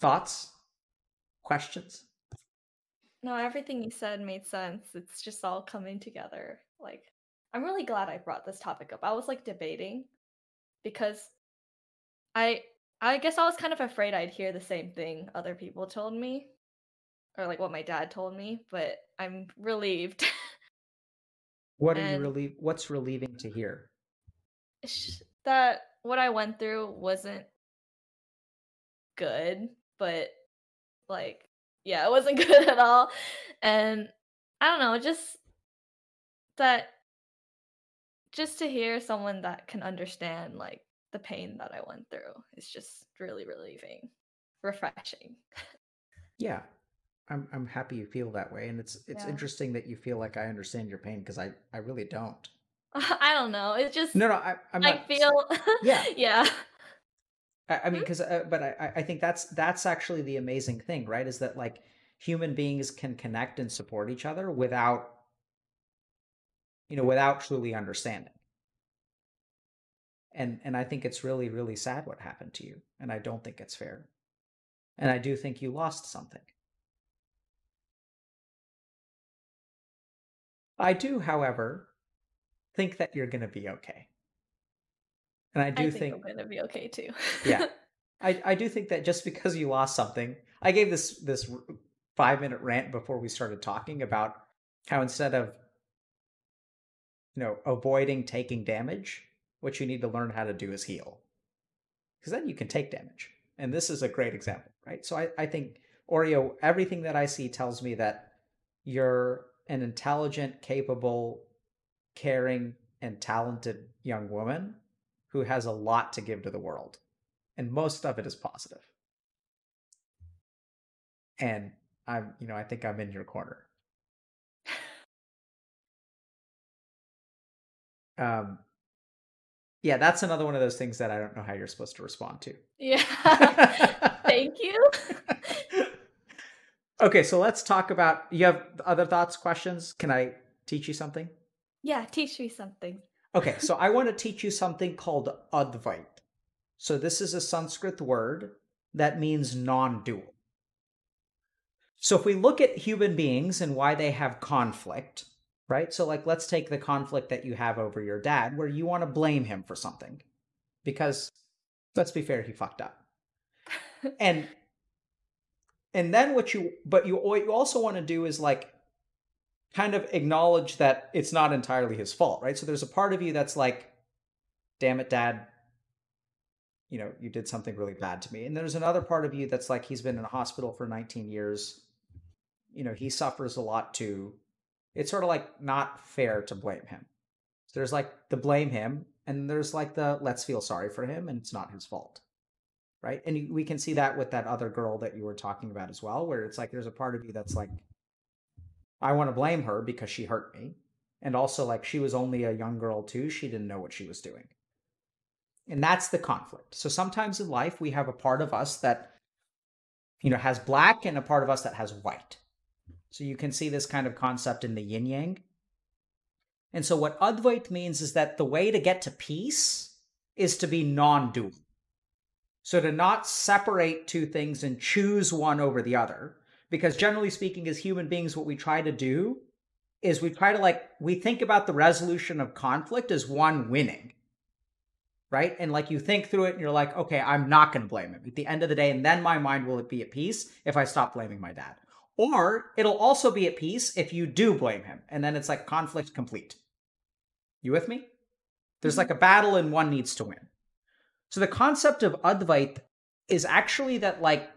Thoughts? Questions? No, everything you said made sense. It's just all coming together. Like, I'm really glad I brought this topic up. I was like debating because I I guess I was kind of afraid I'd hear the same thing other people told me or like what my dad told me, but I'm relieved. what are and you relieved what's relieving to hear? That what I went through wasn't good, but like yeah, it wasn't good at all. And I don't know, just that just to hear someone that can understand like the pain that I went through is just really relieving, refreshing. Yeah. I'm I'm happy you feel that way and it's it's yeah. interesting that you feel like I understand your pain because I I really don't. I don't know. It's just No, no, I I not, feel Yeah. yeah. I, I mean because uh, but I I think that's that's actually the amazing thing, right? Is that like human beings can connect and support each other without you know, without truly understanding. And and I think it's really really sad what happened to you, and I don't think it's fair. And I do think you lost something. I do, however, think that you're going to be okay. And I do I think, think, I'm going to be okay too. yeah. I, I do think that just because you lost something, I gave this this five minute rant before we started talking about how instead of you know avoiding taking damage, what you need to learn how to do is heal, because then you can take damage. And this is a great example, right? So I, I think Oreo, everything that I see tells me that you're an intelligent, capable, caring, and talented young woman who has a lot to give to the world. And most of it is positive. And I'm, you know, I think I'm in your corner. Um, yeah, that's another one of those things that I don't know how you're supposed to respond to. Yeah. Thank you. Okay, so let's talk about. You have other thoughts, questions? Can I teach you something? Yeah, teach me something. Okay, so I want to teach you something called Advait. So this is a Sanskrit word that means non-dual. So if we look at human beings and why they have conflict, right? So like let's take the conflict that you have over your dad where you want to blame him for something because let's be fair, he fucked up. and and then what you but you what you also want to do is like kind of acknowledge that it's not entirely his fault right? So there's a part of you that's like damn it dad. You know you did something really bad to me. And there's another part of you that's like he's been in a hospital for 19 years. You know he suffers a lot too. It's sort of like not fair to blame him. So there's like the blame him and there's like the let's feel sorry for him and it's not his fault. Right? And we can see that with that other girl that you were talking about as well, where it's like there's a part of you that's like, I want to blame her because she hurt me. And also, like, she was only a young girl too. She didn't know what she was doing. And that's the conflict. So sometimes in life, we have a part of us that, you know, has black and a part of us that has white. So you can see this kind of concept in the yin yang. And so what Advait means is that the way to get to peace is to be non dual. So to not separate two things and choose one over the other, because generally speaking, as human beings, what we try to do is we try to like, we think about the resolution of conflict as one winning. Right. And like you think through it and you're like, okay, I'm not going to blame him at the end of the day. And then my mind will be at peace if I stop blaming my dad. Or it'll also be at peace if you do blame him. And then it's like conflict complete. You with me? There's mm-hmm. like a battle and one needs to win. So the concept of Advait is actually that like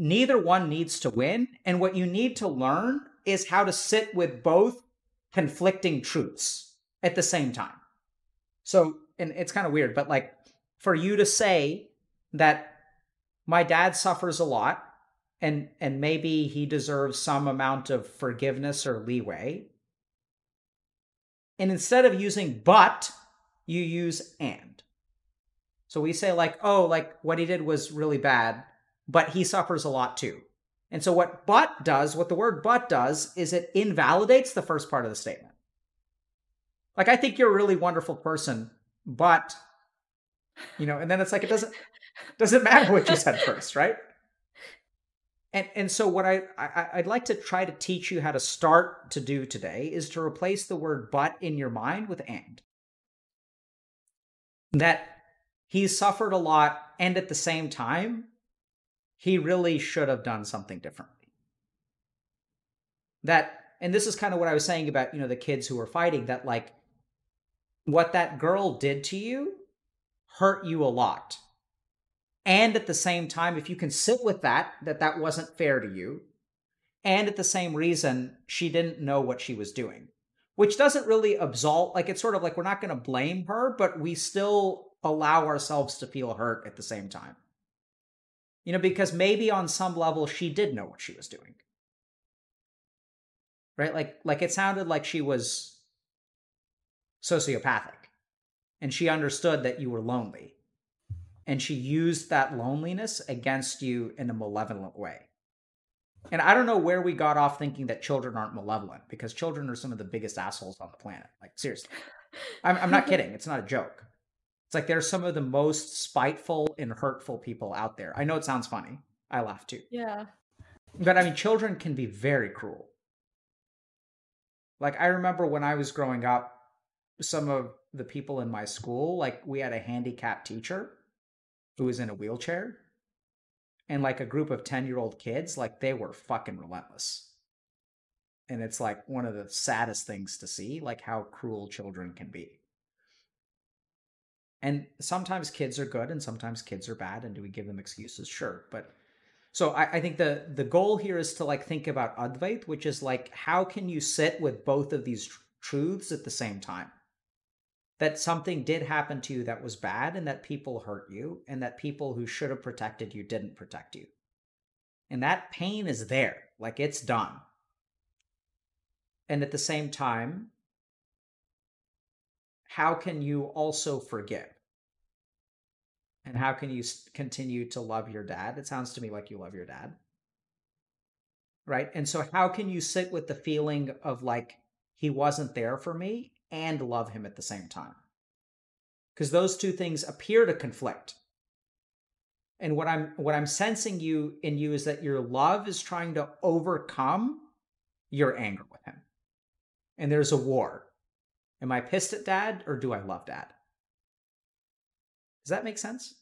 neither one needs to win. And what you need to learn is how to sit with both conflicting truths at the same time. So, and it's kind of weird, but like for you to say that my dad suffers a lot and and maybe he deserves some amount of forgiveness or leeway. And instead of using but, you use and. So we say like, oh, like what he did was really bad, but he suffers a lot too. And so what but does, what the word but does, is it invalidates the first part of the statement. Like, I think you're a really wonderful person, but, you know, and then it's like, it doesn't, doesn't matter what you said first, right? And, and so what I, I I'd like to try to teach you how to start to do today is to replace the word but in your mind with and. That he's suffered a lot and at the same time he really should have done something differently. That, and this is kind of what I was saying about, you know, the kids who were fighting, that like what that girl did to you hurt you a lot. And at the same time, if you can sit with that, that that wasn't fair to you, and at the same reason, she didn't know what she was doing, which doesn't really absolve, like it's sort of like we're not going to blame her, but we still allow ourselves to feel hurt at the same time. You know, because maybe on some level she did know what she was doing. Right? Like like it sounded like she was sociopathic and she understood that you were lonely. And she used that loneliness against you in a malevolent way. And I don't know where we got off thinking that children aren't malevolent because children are some of the biggest assholes on the planet. Like, seriously. I'm, I'm not kidding. It's not a joke. It's like they're some of the most spiteful and hurtful people out there. I know it sounds funny. I laugh too. Yeah. But I mean, children can be very cruel. Like, I remember when I was growing up, some of the people in my school, like, we had a handicapped teacher who was in a wheelchair. And like a group of 10 year old kids, like, they were fucking relentless. And it's like one of the saddest things to see, like, how cruel children can be and sometimes kids are good and sometimes kids are bad and do we give them excuses? Sure but so I, I, think the the goal here is to like think about advait which is like how can you sit with both of these tr- truths at the same time? That something did happen to you that was bad and that people hurt you and that people who should have protected you didn't protect you. And that pain is there like it's done. And at the same time how can you also forgive? And how can you continue to love your dad? It sounds to me like you love your dad. Right? And so, how can you sit with the feeling of like, he wasn't there for me and love him at the same time? Because those two things appear to conflict. And what I'm what I'm sensing you in you is that your love is trying to overcome your anger with him. And there's a war Am I pissed at dad or do I love dad? Does that make sense?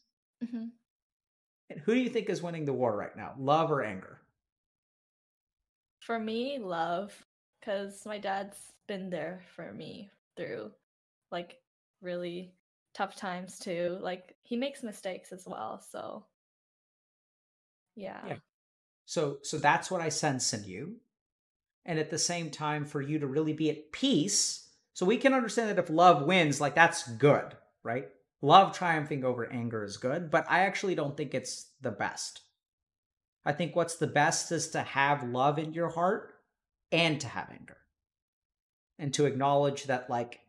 Mm-hmm. And who do you think is winning the war right now, love or anger? For me, love, because my dad's been there for me through like really tough times too. Like he makes mistakes as well, so yeah. Yeah. So so that's what I sense in you. And at the same time for you to really be at peace so we can understand that if love wins, like that's good, right? Love triumphing over anger is good, but I actually don't think it's the best. I think what's the best is to have love in your heart and to have anger. And to acknowledge that, like,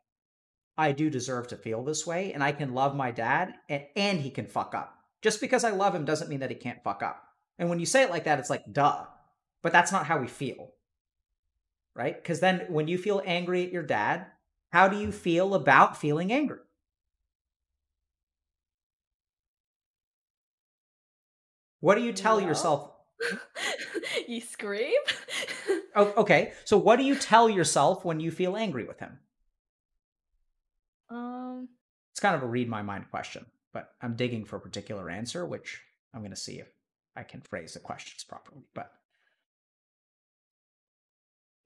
I do deserve to feel this way, and I can love my dad, and, and he can fuck up. Just because I love him doesn't mean that he can't fuck up. And when you say it like that, it's like, duh. But that's not how we feel. Right? Because then when you feel angry at your dad, how do you feel about feeling angry? What do you tell yourself? you scream? Oh, okay. So what do you tell yourself when you feel angry with him? um It's kind of a read my mind question, but I'm digging for a particular answer, which I'm going to see if I can phrase the questions properly. But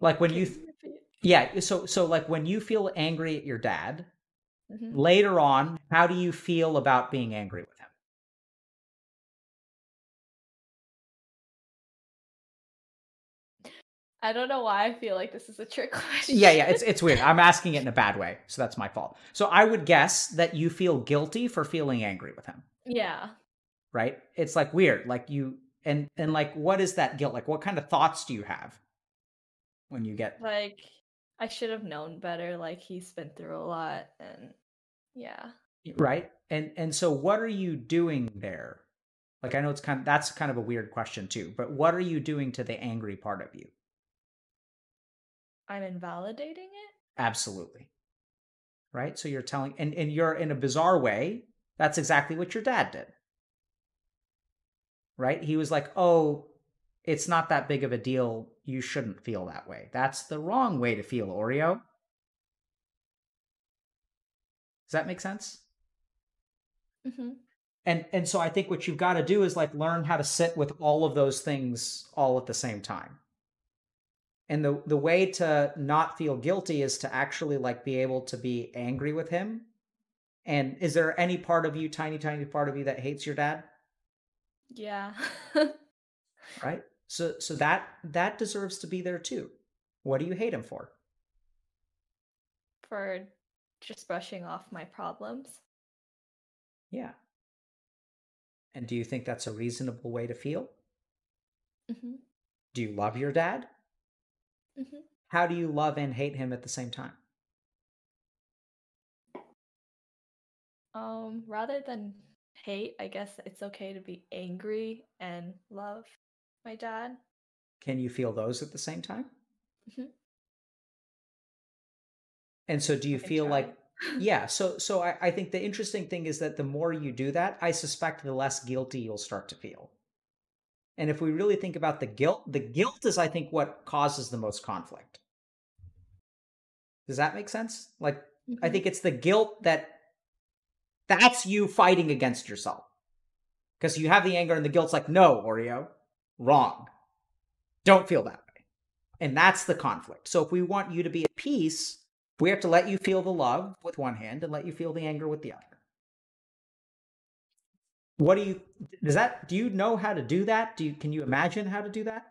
like when you, th-? Yeah, so so like when you feel angry at your dad, Mhm. later on, how do you feel about being angry with him? I don't know why I feel like this is a trick question. Yeah, yeah, it's it's weird. I'm asking it in a bad way, so that's my fault. So I would guess that you feel guilty for feeling angry with him, yeah. right? It's like weird, like you and and like what is that guilt? Like what kind of thoughts do you have when you get Like I should have known better. Like he's been through a lot, and yeah. right? And and so what are you doing there? Like I know it's kind of that's kind of a weird question too, but what are you doing to the angry part of you? I'm invalidating it. Absolutely. Right? So you're telling and and you're in a bizarre way, that's exactly what your dad did. Right? He was like, "Oh, it's not that big of a deal. You shouldn't feel that way." That's the wrong way to feel, Oreo. Does that make sense? hmm And and so I think what you've got to do is like learn how to sit with all of those things all at the same time. And the the way to not feel guilty is to actually like be able to be angry with him. And is there any part of you, tiny tiny part of you that hates your dad? Yeah. Right? So so that that deserves to be there too. What do you hate him for? For just brushing off my problems. Yeah. And do you think that's a reasonable way to feel? hmm Do you love your dad? hmm How do you love and hate him at the same time? Um, rather than hate, I guess it's okay to be angry and love my dad. Can you feel those at the same time? Mhm. And so do you I feel try. like yeah, so so I, I think the interesting thing is that the more you do that, I suspect the less guilty you'll start to feel. And if we really think about the guilt, the guilt is I think what causes the most conflict. Does that make sense? Like I Mhm. think it's the guilt that that's you fighting against yourself. Because you have the anger and the guilt's like, no, Oreo, wrong. Don't feel that way. And that's the conflict. So if we want you to be at peace, we have to let you feel the love with one hand and let you feel the anger with the other. What do you does that do you know how to do that? Do you can you imagine how to do that?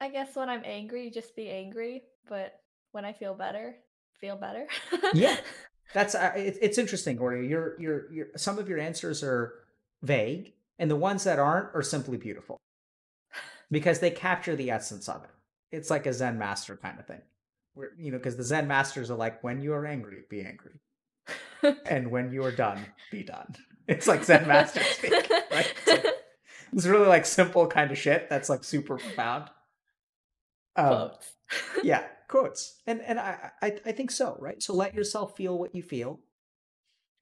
I guess when I'm angry, just be angry, but when I feel better, feel better. Yeah. That's uh, it, it's interesting, Oreo. Your your your some of your answers are vague, and the ones that aren't are simply beautiful because they capture the essence of it. It's like a Zen master kind of thing, where you know, because the Zen masters are like, when you are angry, be angry, and when you are done, be done. It's like Zen master speak, right? It's, like- it's really like simple kind of shit that's like super profound. Um, yeah quotes. And and I, I i think so right? So let yourself feel what you feel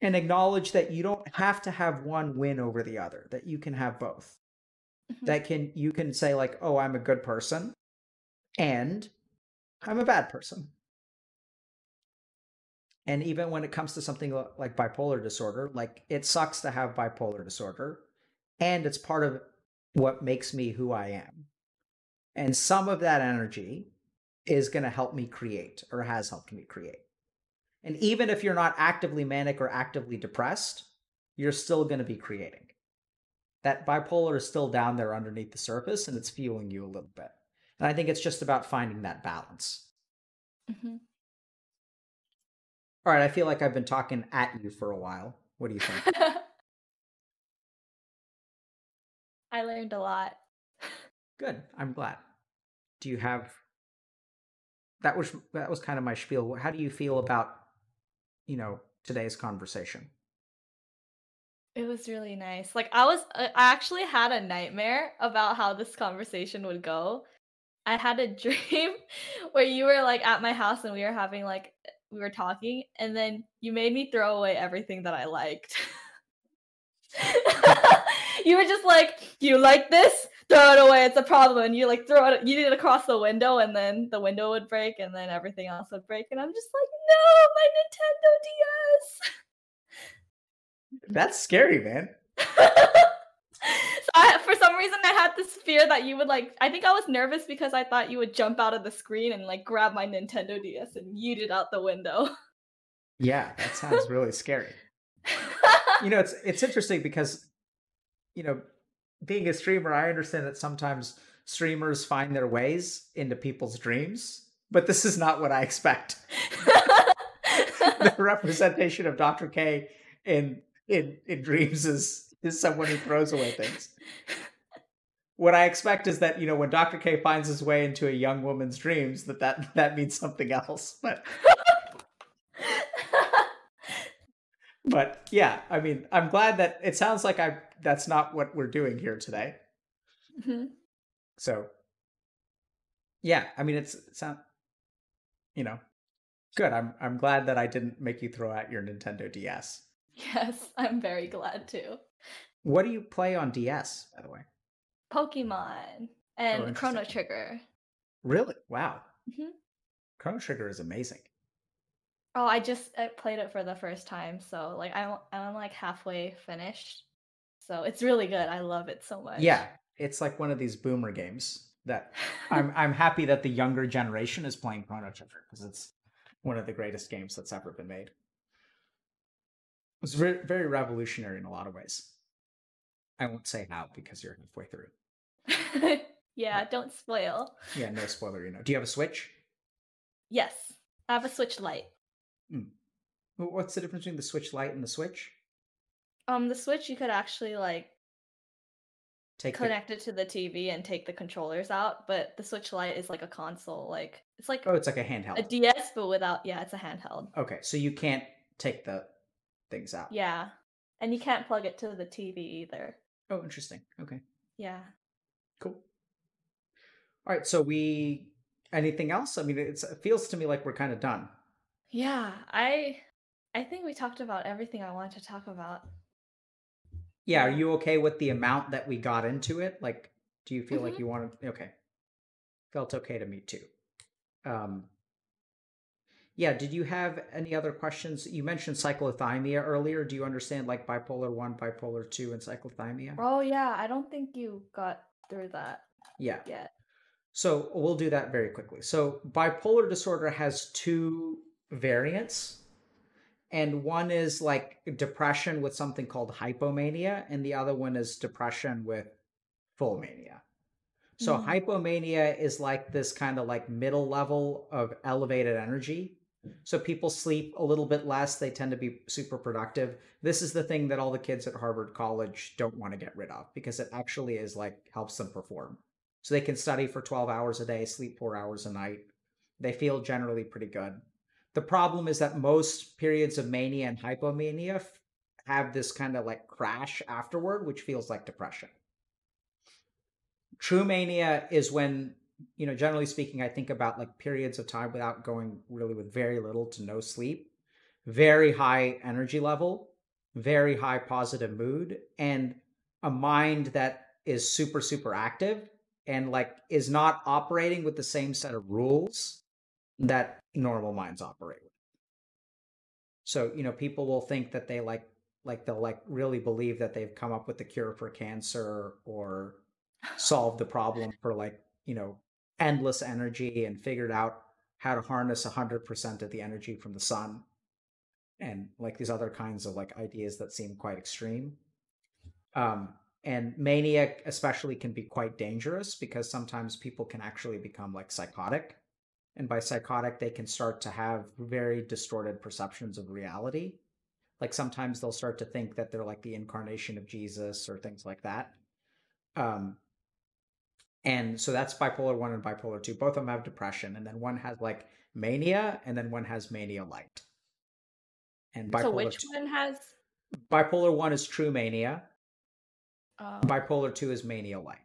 and acknowledge that you don't have to have one win over the other that you can have both. Mhm. that can you can say like oh i'm a good person and i'm a bad person. And even when it comes to something like bipolar disorder like it sucks to have bipolar disorder and it's part of what makes me who i am. And some of that energy is going to help me create or has helped me create. And even if you're not actively manic or actively depressed, you're still going to be creating. That bipolar is still down there underneath the surface and it's fueling you a little bit. And I think it's just about finding that balance. Mhm. All right, I feel like I've been talking at you for a while. What do you think? I learned a lot. Good. I'm glad. Do you have that was that was kind of my spiel. How do you feel about you know today's conversation? It was really nice. Like I was I actually had a nightmare about how this conversation would go. I had a dream where you were like at my house and we were having like we were talking, and then you made me throw away everything that I liked. you were just like, "You like this? Throw it away. It's a problem." And you like throw it. You did it across the window, and then the window would break, and then everything else would break. And I'm just like, "No, my Nintendo DS." That's scary, man. so I, for some reason, I had this fear that you would like. I think I was nervous because I thought you would jump out of the screen and like grab my Nintendo DS and yeet it out the window. Yeah, that sounds really scary. you know, it's it's interesting because you know, being a streamer, I understand that sometimes streamers find their ways into people's dreams, but this is not what I expect. the representation of Dr. K in in in dreams is is someone who throws away things. What I expect is that you know when Dr. K finds his way into a young woman's dreams, that that that means something else. But but yeah, I mean, I'm glad that it sounds like I that's not what we're doing here today. Mhm. So yeah, I mean, it's it's not you know good. I'm I'm glad that I didn't make you throw out your Nintendo DS. Yes, I'm very glad too. What do you play on DS, by the way? Pokemon Oh, and Chrono. Trigger. Really? Wow. Mhm. Chrono Trigger is amazing. Oh, I just I played it for the first time, so like I'm I'm like halfway finished. So it's really good. I love it so much. Yeah, it's like one of these boomer games that I'm I'm happy that the younger generation is playing Chrono Trigger because it's one of the greatest games that's ever been made. It's very very revolutionary in a lot of ways. I won't say how because you're halfway through. yeah, don't spoil. Yeah, no spoiler. You know. Do you have a Switch? Yes, I have a Switch Lite. Hmm. Wh- What's the difference between the Switch Lite and the Switch? Um, the Switch you could actually like Take the, connect it to the TV and take the controllers out, but the Switch Lite is like a console. Like it's like oh, it's like a handheld. a DS, but without. Yeah, it's a handheld. okay, so you can't take the things out. Yeah, and you can't plug it to the TV either. Oh, interesting. Okay. Yeah. Cool. All right. So we anything else? I mean, it's, it feels to me like we're kind of done. Yeah, I I think we talked about everything I wanted to talk about. Yeah. Are you okay with the amount that we got into it? Like, do you feel like Mhm. you wanted? Okay. Felt okay to me too. Um. Yeah. Did you have any other questions? You mentioned cyclothymia earlier. Do you understand like bipolar one, bipolar two, and cyclothymia? Oh yeah, I don't think you got through that Yeah. yet. So we'll do that very quickly. So bipolar disorder has two variants. And one is like depression with something called hypomania, and the other one is depression with full mania. So Mm. hypomania is like this kind of like middle level of elevated energy. So people sleep a little bit less, they tend to be super productive. This is the thing that all the kids at Harvard College don't want to get rid of because it actually is like helps them perform. So they can study for 12 hours a day, sleep 4 hours a night. They feel generally pretty good. The problem is that most periods of mania and hypomania f- have this kind of like crash afterward, which feels like depression. True mania is when, you know, generally speaking, I think about like periods of time without going really with very little to no sleep, very high energy level, very high positive mood, and a mind that is super, super active and like is not operating with the same set of rules that normal minds operate with. So, you know, people will think that they like like they'll like really believe that they've come up with the cure for cancer or solved the problem for like, you know, endless energy and figured out how to harness 100% of the energy from the sun and like these other kinds of like ideas that seem quite extreme. Um and mania especially can be quite dangerous because sometimes people can actually become like psychotic and by psychotic they can start to have very distorted perceptions of reality. Like sometimes they'll start to think that they're like the incarnation of jesus or things like that. Um and so that's bipolar 1 and bipolar 2 both of them have depression and then one has like mania and then one has mania light. And bipolar So which 2 one has bipolar 1 is true mania. Uh, bipolar 2 is mania light.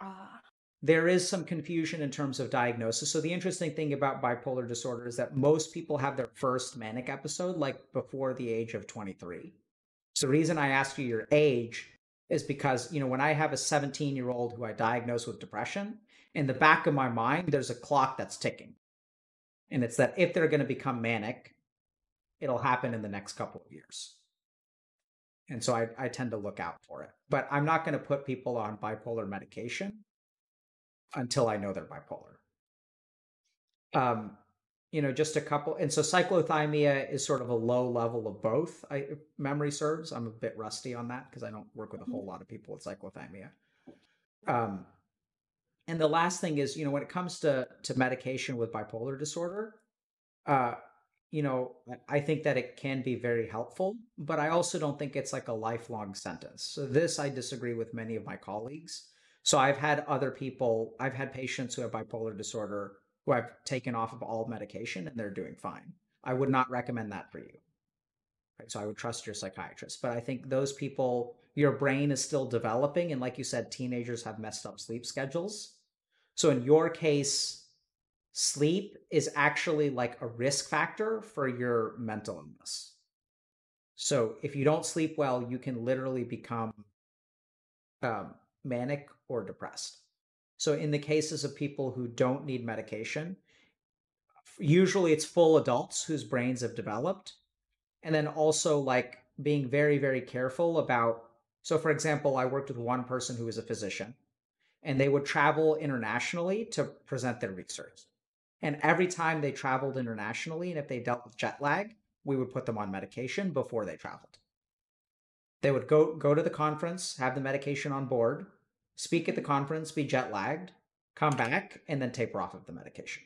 Ah there is some confusion in terms of diagnosis. So the interesting thing about bipolar disorder is that most people have their first manic episode like before the age of 23. So the reason I asked you your age is because, you know, when I have a 17 year old who I diagnose with depression, in the back of my mind, there's a clock that's ticking. And it's that if they're going to become manic, it'll happen in the next couple of years. And so I, I tend to look out for it. But I'm not going to put people on bipolar medication until I know they're bipolar. Um, you know, just a couple. And so cyclothymia is sort of a low level of both. I memory serves. I'm a bit rusty on that because I don't work with a whole mm-hmm. lot of people with cyclothymia. Um, and the last thing is, you know, when it comes to to medication with bipolar disorder, uh, you know, I think that it can be very helpful, but I also don't think it's like a lifelong sentence. So this I disagree with many of my colleagues. So I've had other people, I've had patients who have bipolar disorder who I've taken off of all medication and they're doing fine. I would not recommend that for you. Right? So I would trust your psychiatrist. But I think those people, your brain is still developing. And like you said, teenagers have messed up sleep schedules. So in your case, sleep is actually like a risk factor for your mental illness. So if you don't sleep well, you can literally become um, manic or depressed. So in the cases of people who don't need medication, usually it's full adults whose brains have developed. And then also like being very, very careful about. So, for example, I worked with one person who was a physician, and they would travel internationally to present their research. And every time they traveled internationally, and if they dealt with jet lag, we would put them on medication before they traveled. They would go go to the conference, have the medication on board, speak at the conference, be jet lagged, come back, and then taper off of the medication.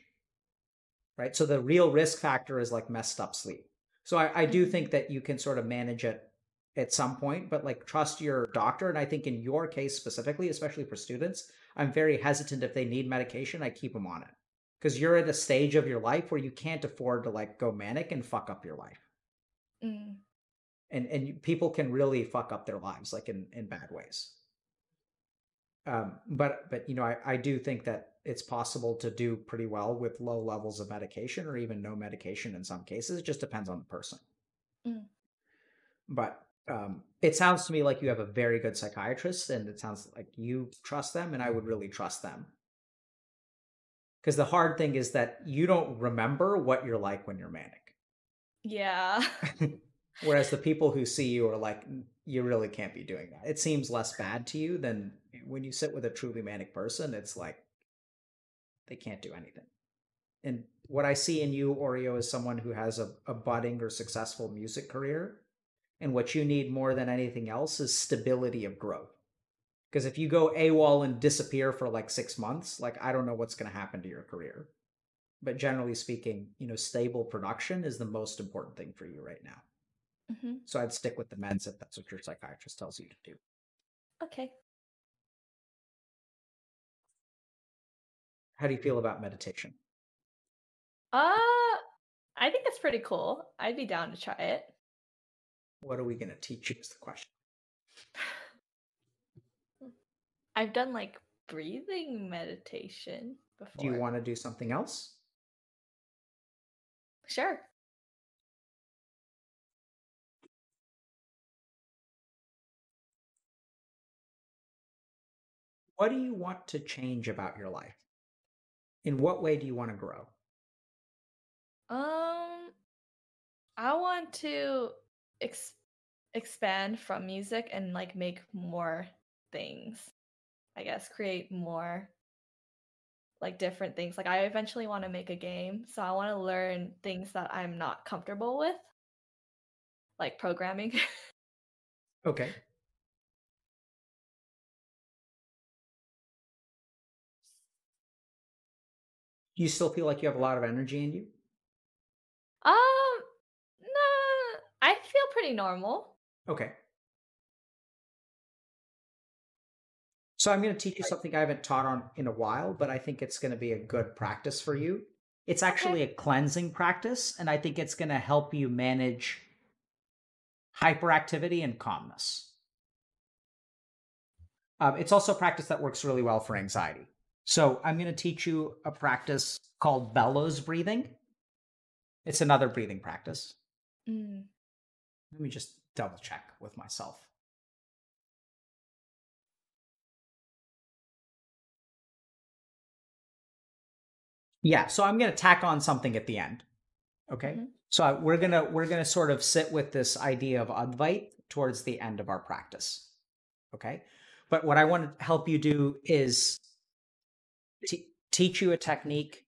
Right. So the real risk factor is like messed up sleep. So I, I do mm-hmm. think that you can sort of manage it at some point, but like trust your doctor. And I think in your case specifically, especially for students, I'm very hesitant if they need medication, I keep them on it because you're at a stage of your life where you can't afford to like go manic and fuck up your life. Mm. And and people can really fuck up their lives like in in bad ways. Um, but but you know I, I do think that it's possible to do pretty well with low levels of medication or even no medication in some cases. It just depends on the person. Mm. But um, it sounds to me like you have a very good psychiatrist, and it sounds like you trust them, and I would really trust them because the hard thing is that you don't remember what you're like when you're manic. Yeah. Whereas the people who see you are like, you really can't be doing that. It seems less bad to you than when you sit with a truly manic person. It's like they can't do anything. And what I see in you, Oreo, is someone who has a, a budding or successful music career. And what you need more than anything else is stability of growth. Because if you go AWOL and disappear for like six months, like I don't know what's going to happen to your career. But generally speaking, you know, stable production is the most important thing for you right now. Mm-hmm. So I'd stick with the meds if that's what your psychiatrist tells you to do. Okay. How do you feel about meditation? Uh, I think it's pretty cool. I'd be down to try it. What are we going to teach you is the question. I've done like breathing meditation before. Do you want to do something else? Sure. What do you want to change about your life? In what way do you want to grow? Um, I want to ex- expand from music and like make more things. I guess, create more like different things. Like I eventually want to make a game, so I want to learn things that I'm not comfortable with, like programming. okay. Do you still feel like you have a lot of energy in you? Um, no, I feel pretty normal. Okay. So I'm going to teach you something I haven't taught on in a while, but I think it's going to be a good practice for you. It's actually okay. a cleansing practice, and I think it's going to help you manage hyperactivity and calmness. Um, it's also a practice that works really well for anxiety. So I'm going to teach you a practice called bellows breathing. It's another breathing practice. Mm. Let me just double check with myself. Yeah, so I'm going to tack on something at the end. Okay? Mhm. So we're going to we're going to sort of sit with this idea of advait towards the end of our practice. Okay? But what I want to help you do is te- teach you a technique.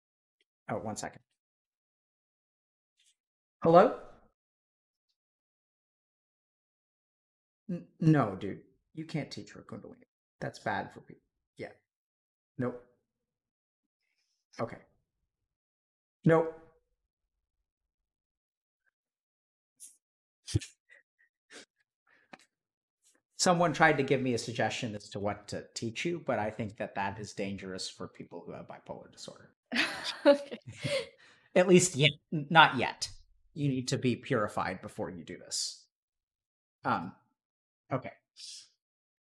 Oh, one second. Hello? N- no, dude. You can't teach her Kundalini. That's bad for people. Yeah. Nope. Okay. Nope. Someone tried to give me a suggestion as to what to teach you, but I think that that is dangerous for people who have bipolar disorder. okay. At least yet, not yet. You need to be purified before you do this. Um, okay.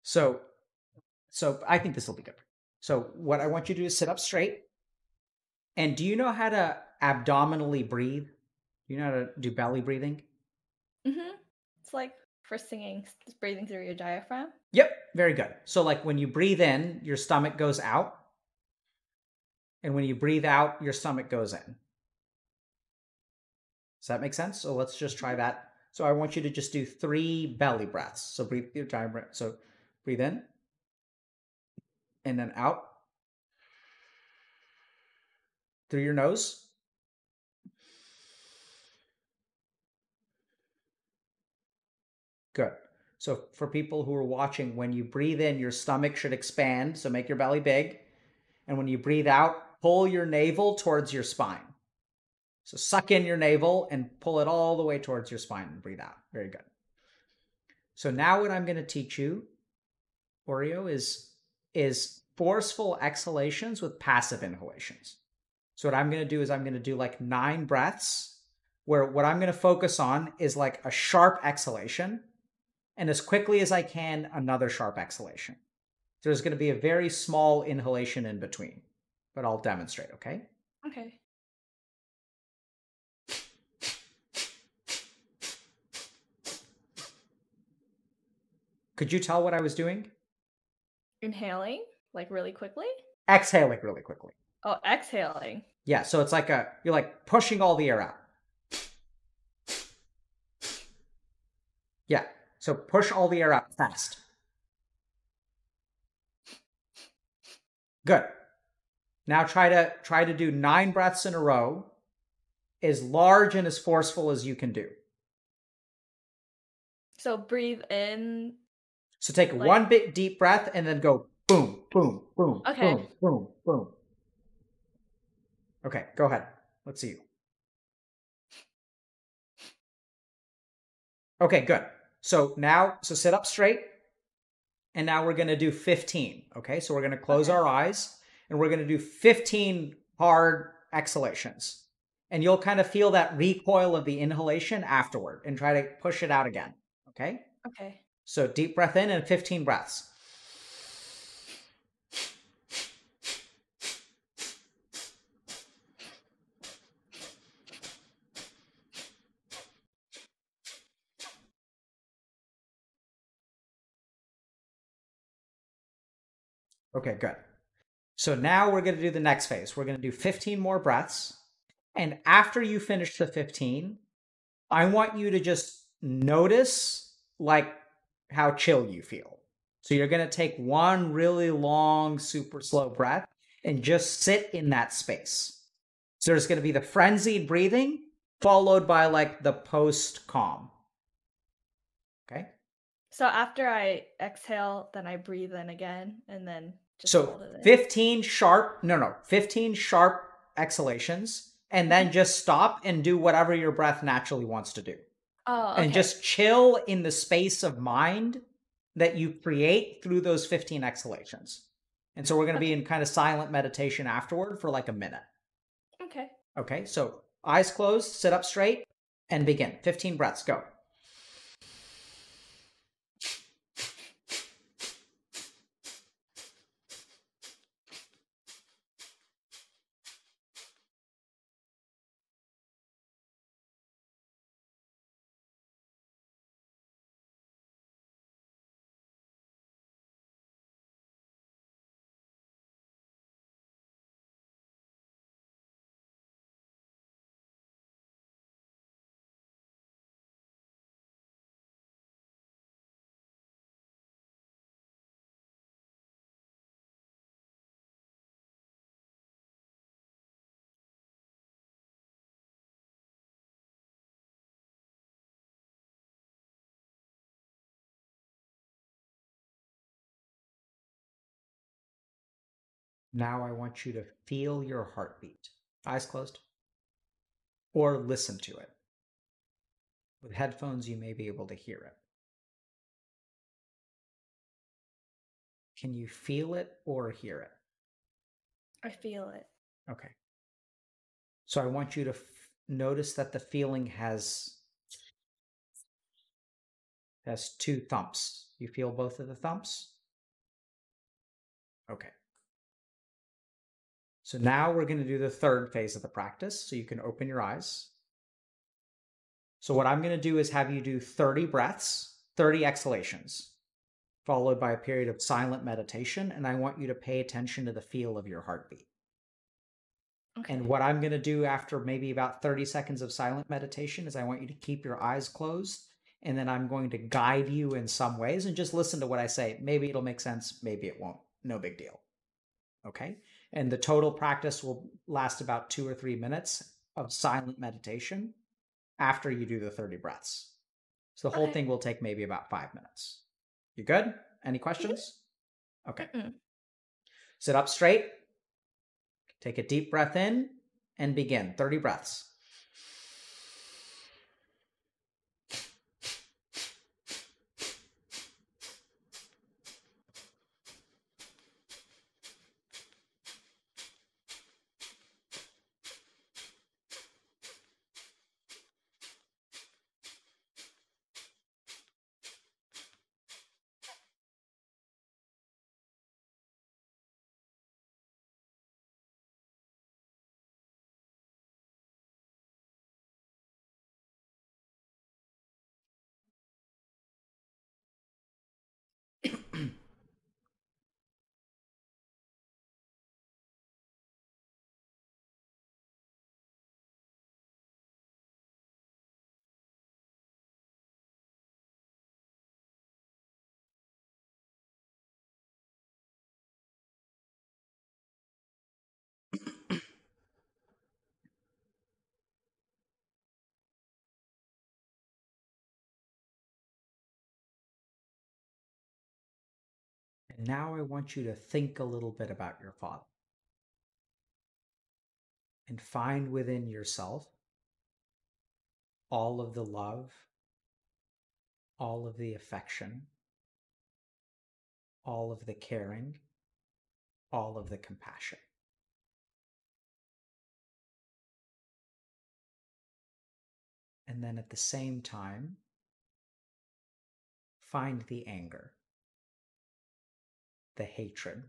So, so I think this will be good. So, what I want you to do is sit up straight. And do you know how to abdominally breathe? Do you know how to do belly breathing? Mm-hmm. It's like for singing, breathing through your diaphragm. Yep, very good. So, like when you breathe in, your stomach goes out. And when you breathe out, your stomach goes in. Does that make sense? So, let's just try mm-hmm. that. So, I want you to just do three belly breaths. So, breathe your diaphragm. So, breathe in and then out through your nose. Good. So for people who are watching, when you breathe in, your stomach should expand. So make your belly big. And when you breathe out, pull your navel towards your spine. So suck in your navel and pull it all the way towards your spine and breathe out. Very good. So now what I'm going to teach you, Oreo, is is forceful exhalations with passive inhalations. So what I'm going to do is I'm going to do like nine breaths where what I'm going to focus on is like a sharp exhalation and as quickly as I can, another sharp exhalation. There's going to be a very small inhalation in between, but I'll demonstrate, okay? Okay. Could you tell what I was doing? Inhaling, like really quickly. Exhaling really quickly. Oh, exhaling. Yeah, so it's like a you're like pushing all the air out. Yeah. So push all the air out fast. Good. Now try to try to do 9 breaths in a row as large and as forceful as you can do. So breathe in. So take Like- one big deep breath and then go boom, boom, boom, Okay. boom, boom, boom. Okay, go ahead. Let's see you. Okay, good. So now, so sit up straight. And now we're going to do 15. Okay, so we're going to close Okay. our eyes and we're going to do 15 hard exhalations. And you'll kind of feel that recoil of the inhalation afterward and try to push it out again. Okay? Okay. So deep breath in and 15 breaths. Okay, good. So now we're going to do the next phase. We're going to do 15 more breaths. And after you finish the 15, I want you to just notice like how chill you feel. So you're going to take one really long, super slow breath and just sit in that space. So there's going to be the frenzied breathing followed by like the post calm. Okay? So after I exhale, then I breathe in again, and then just So hold it 15 sharp, no, no, 15 sharp exhalations, and then mm-hmm. just stop and do whatever your breath naturally wants to do. Oh, okay. And just chill in the space of mind that you create through those 15 exhalations. And so we're going to be in kind of silent meditation afterward for like a minute. okay. Okay, so eyes closed, sit up straight, and begin. 15 breaths, go. Now I want you to feel your heartbeat. Eyes closed. Or listen to it. With headphones, you may be able to hear it. Can you feel it or hear it? I feel it. Okay. So I want you to f- notice that the feeling has has two thumps. You feel both of the thumps? Okay. So now we're going to do the third phase of the practice. So you can open your eyes. So what I'm going to do is have you do 30 breaths, 30 exhalations, followed by a period of silent meditation. And I want you to pay attention to the feel of your heartbeat. Okay. And what I'm going to do after maybe about 30 seconds of silent meditation is I want you to keep your eyes closed. And then I'm going to guide you in some ways and just listen to what I say. Maybe it'll make sense, maybe it won't. No big deal. Okay. And the total practice will last about two or three minutes of silent meditation after you do the 30 breaths. So the whole Okay. thing will take maybe about five minutes. You good? Any questions? Mm-hmm. Okay. Mm-mm. Sit up straight. Take a deep breath in and begin. 30 breaths. Now I want you to think a little bit about your father and find within yourself all of the love, all of the affection, all of the caring, all of the compassion. And then at the same time, find the anger, the hatred,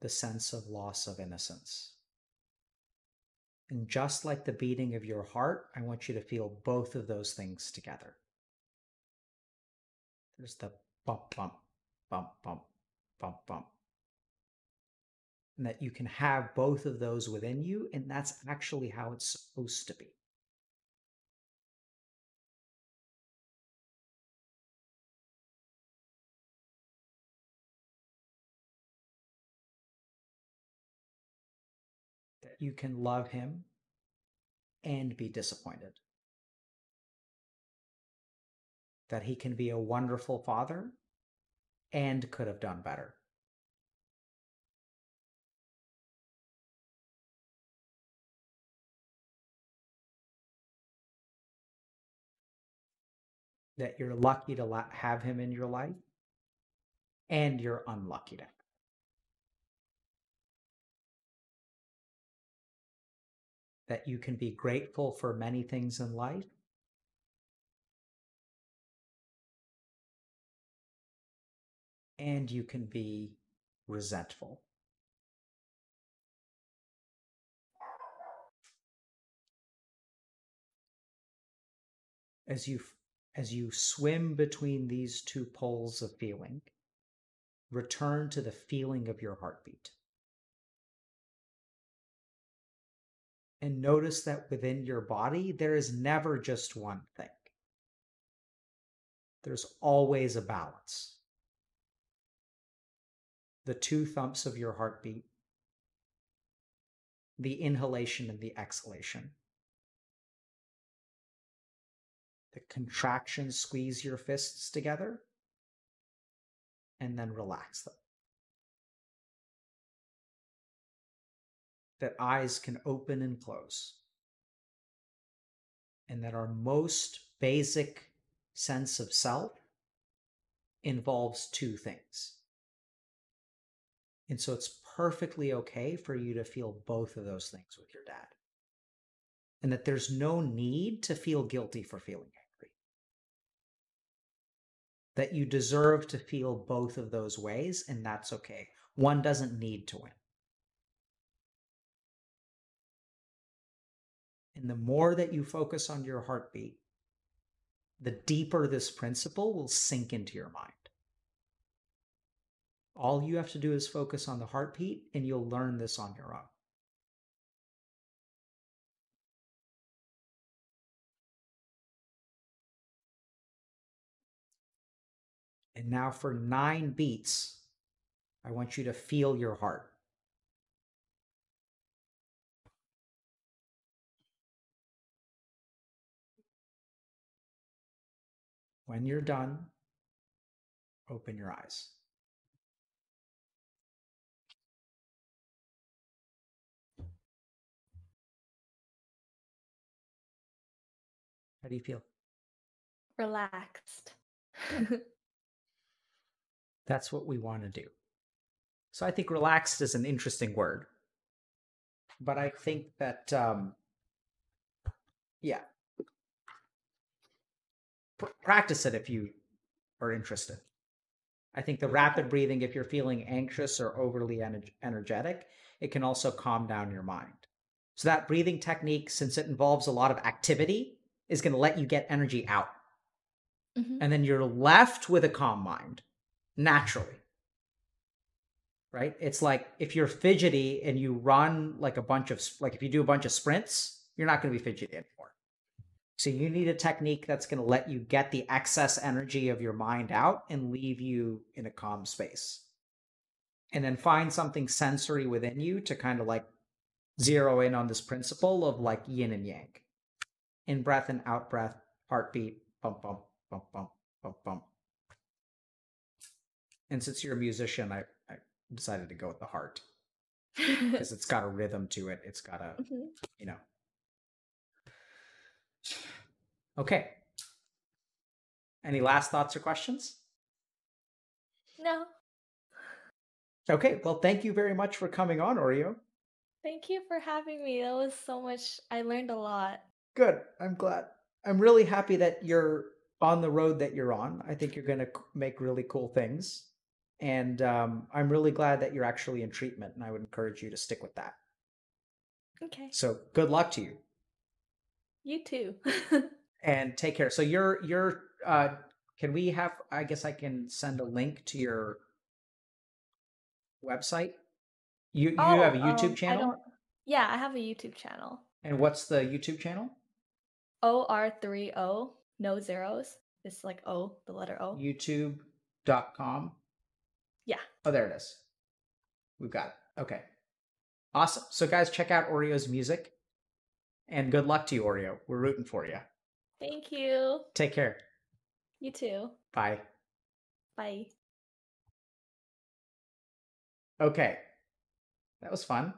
the sense of loss of innocence. And just like the beating of your heart, I want you to feel both of those things together. There's the bump, bump, bump, bump, bump, bump. And that you can have both of those within you, and that's actually how it's supposed to be. You can love him and be disappointed. That he can be a wonderful father and could have done better. That you're lucky to have him in your life and you're unlucky to. That you can be grateful for many things in life and you can be resentful. As you as you swim between these two poles of feeling, return to the feeling of your heartbeat. And notice that within your body, there is never just one thing. There's always a balance the two thumps of your heartbeat, the inhalation and the exhalation. The contraction, squeeze your fists together, and then relax them. That eyes can open and close, and that our most basic sense of self involves two things. And so it's perfectly okay for you to feel both of those things with your dad. And that there's no need to feel guilty for feeling angry. That you deserve to feel both of those ways, and that's okay. One doesn't need to win. And the more that you focus on your heartbeat, the deeper this principle will sink into your mind. All you have to do is focus on the heartbeat, and you'll learn this on your own. And now for nine beats, I want you to feel your heart. When you're done, open your eyes. How do you feel? Relaxed. That's what we want to do. So I think relaxed is an interesting word. But I think that, um, yeah. Pr- practice it if you are interested. I think the rapid breathing, if you're feeling anxious or overly ener- energetic, it can also calm down your mind. So that breathing technique, since it involves a lot of activity, is going to let you get energy out. Mhm. And then you're left with a calm mind naturally. Right? It's like if you're fidgety and you run like a bunch of, like if you do a bunch of sprints, you're not going to be fidgety anymore. So you need a technique that's going to let you get the excess energy of your mind out and leave you in a calm space. And then find something sensory within you to kind of like zero in on this principle of like yin and yang in breath and out breath, heartbeat, bump, bump, bump, bump, bump, bump. And since you're a musician, I, I decided to go with the heart because it's got a rhythm to it. It's got a, Mhm. you know. Okay. Any last thoughts or questions? No, Okay. Well, thank you very much for coming on, Oreo. thank you for having me. That was so much. I learned a lot. Good. I'm glad. I'm really happy that you're on the road that you're on. I think you're going to make really cool things. And um, I'm really glad that you're actually in treatment, and I would encourage you to stick with that. Okay. So good luck to you, You too. and take care. So you're you're. Uh, can we have? I guess I can send a link to your website. You you have a Oh, YouTube um, I channel, don't- Yeah, I have a YouTube channel. and what's the YouTube channel? OR3O, no zeros. It's like O, the letter O. YouTube.com. Yeah. Oh, there it is. We've got it. Okay. Awesome. So, guys, check out Oreo's music. And good luck to you, Oreo. We're rooting for you. Thank you. Take care. You too. Bye. Bye. Okay. That was fun.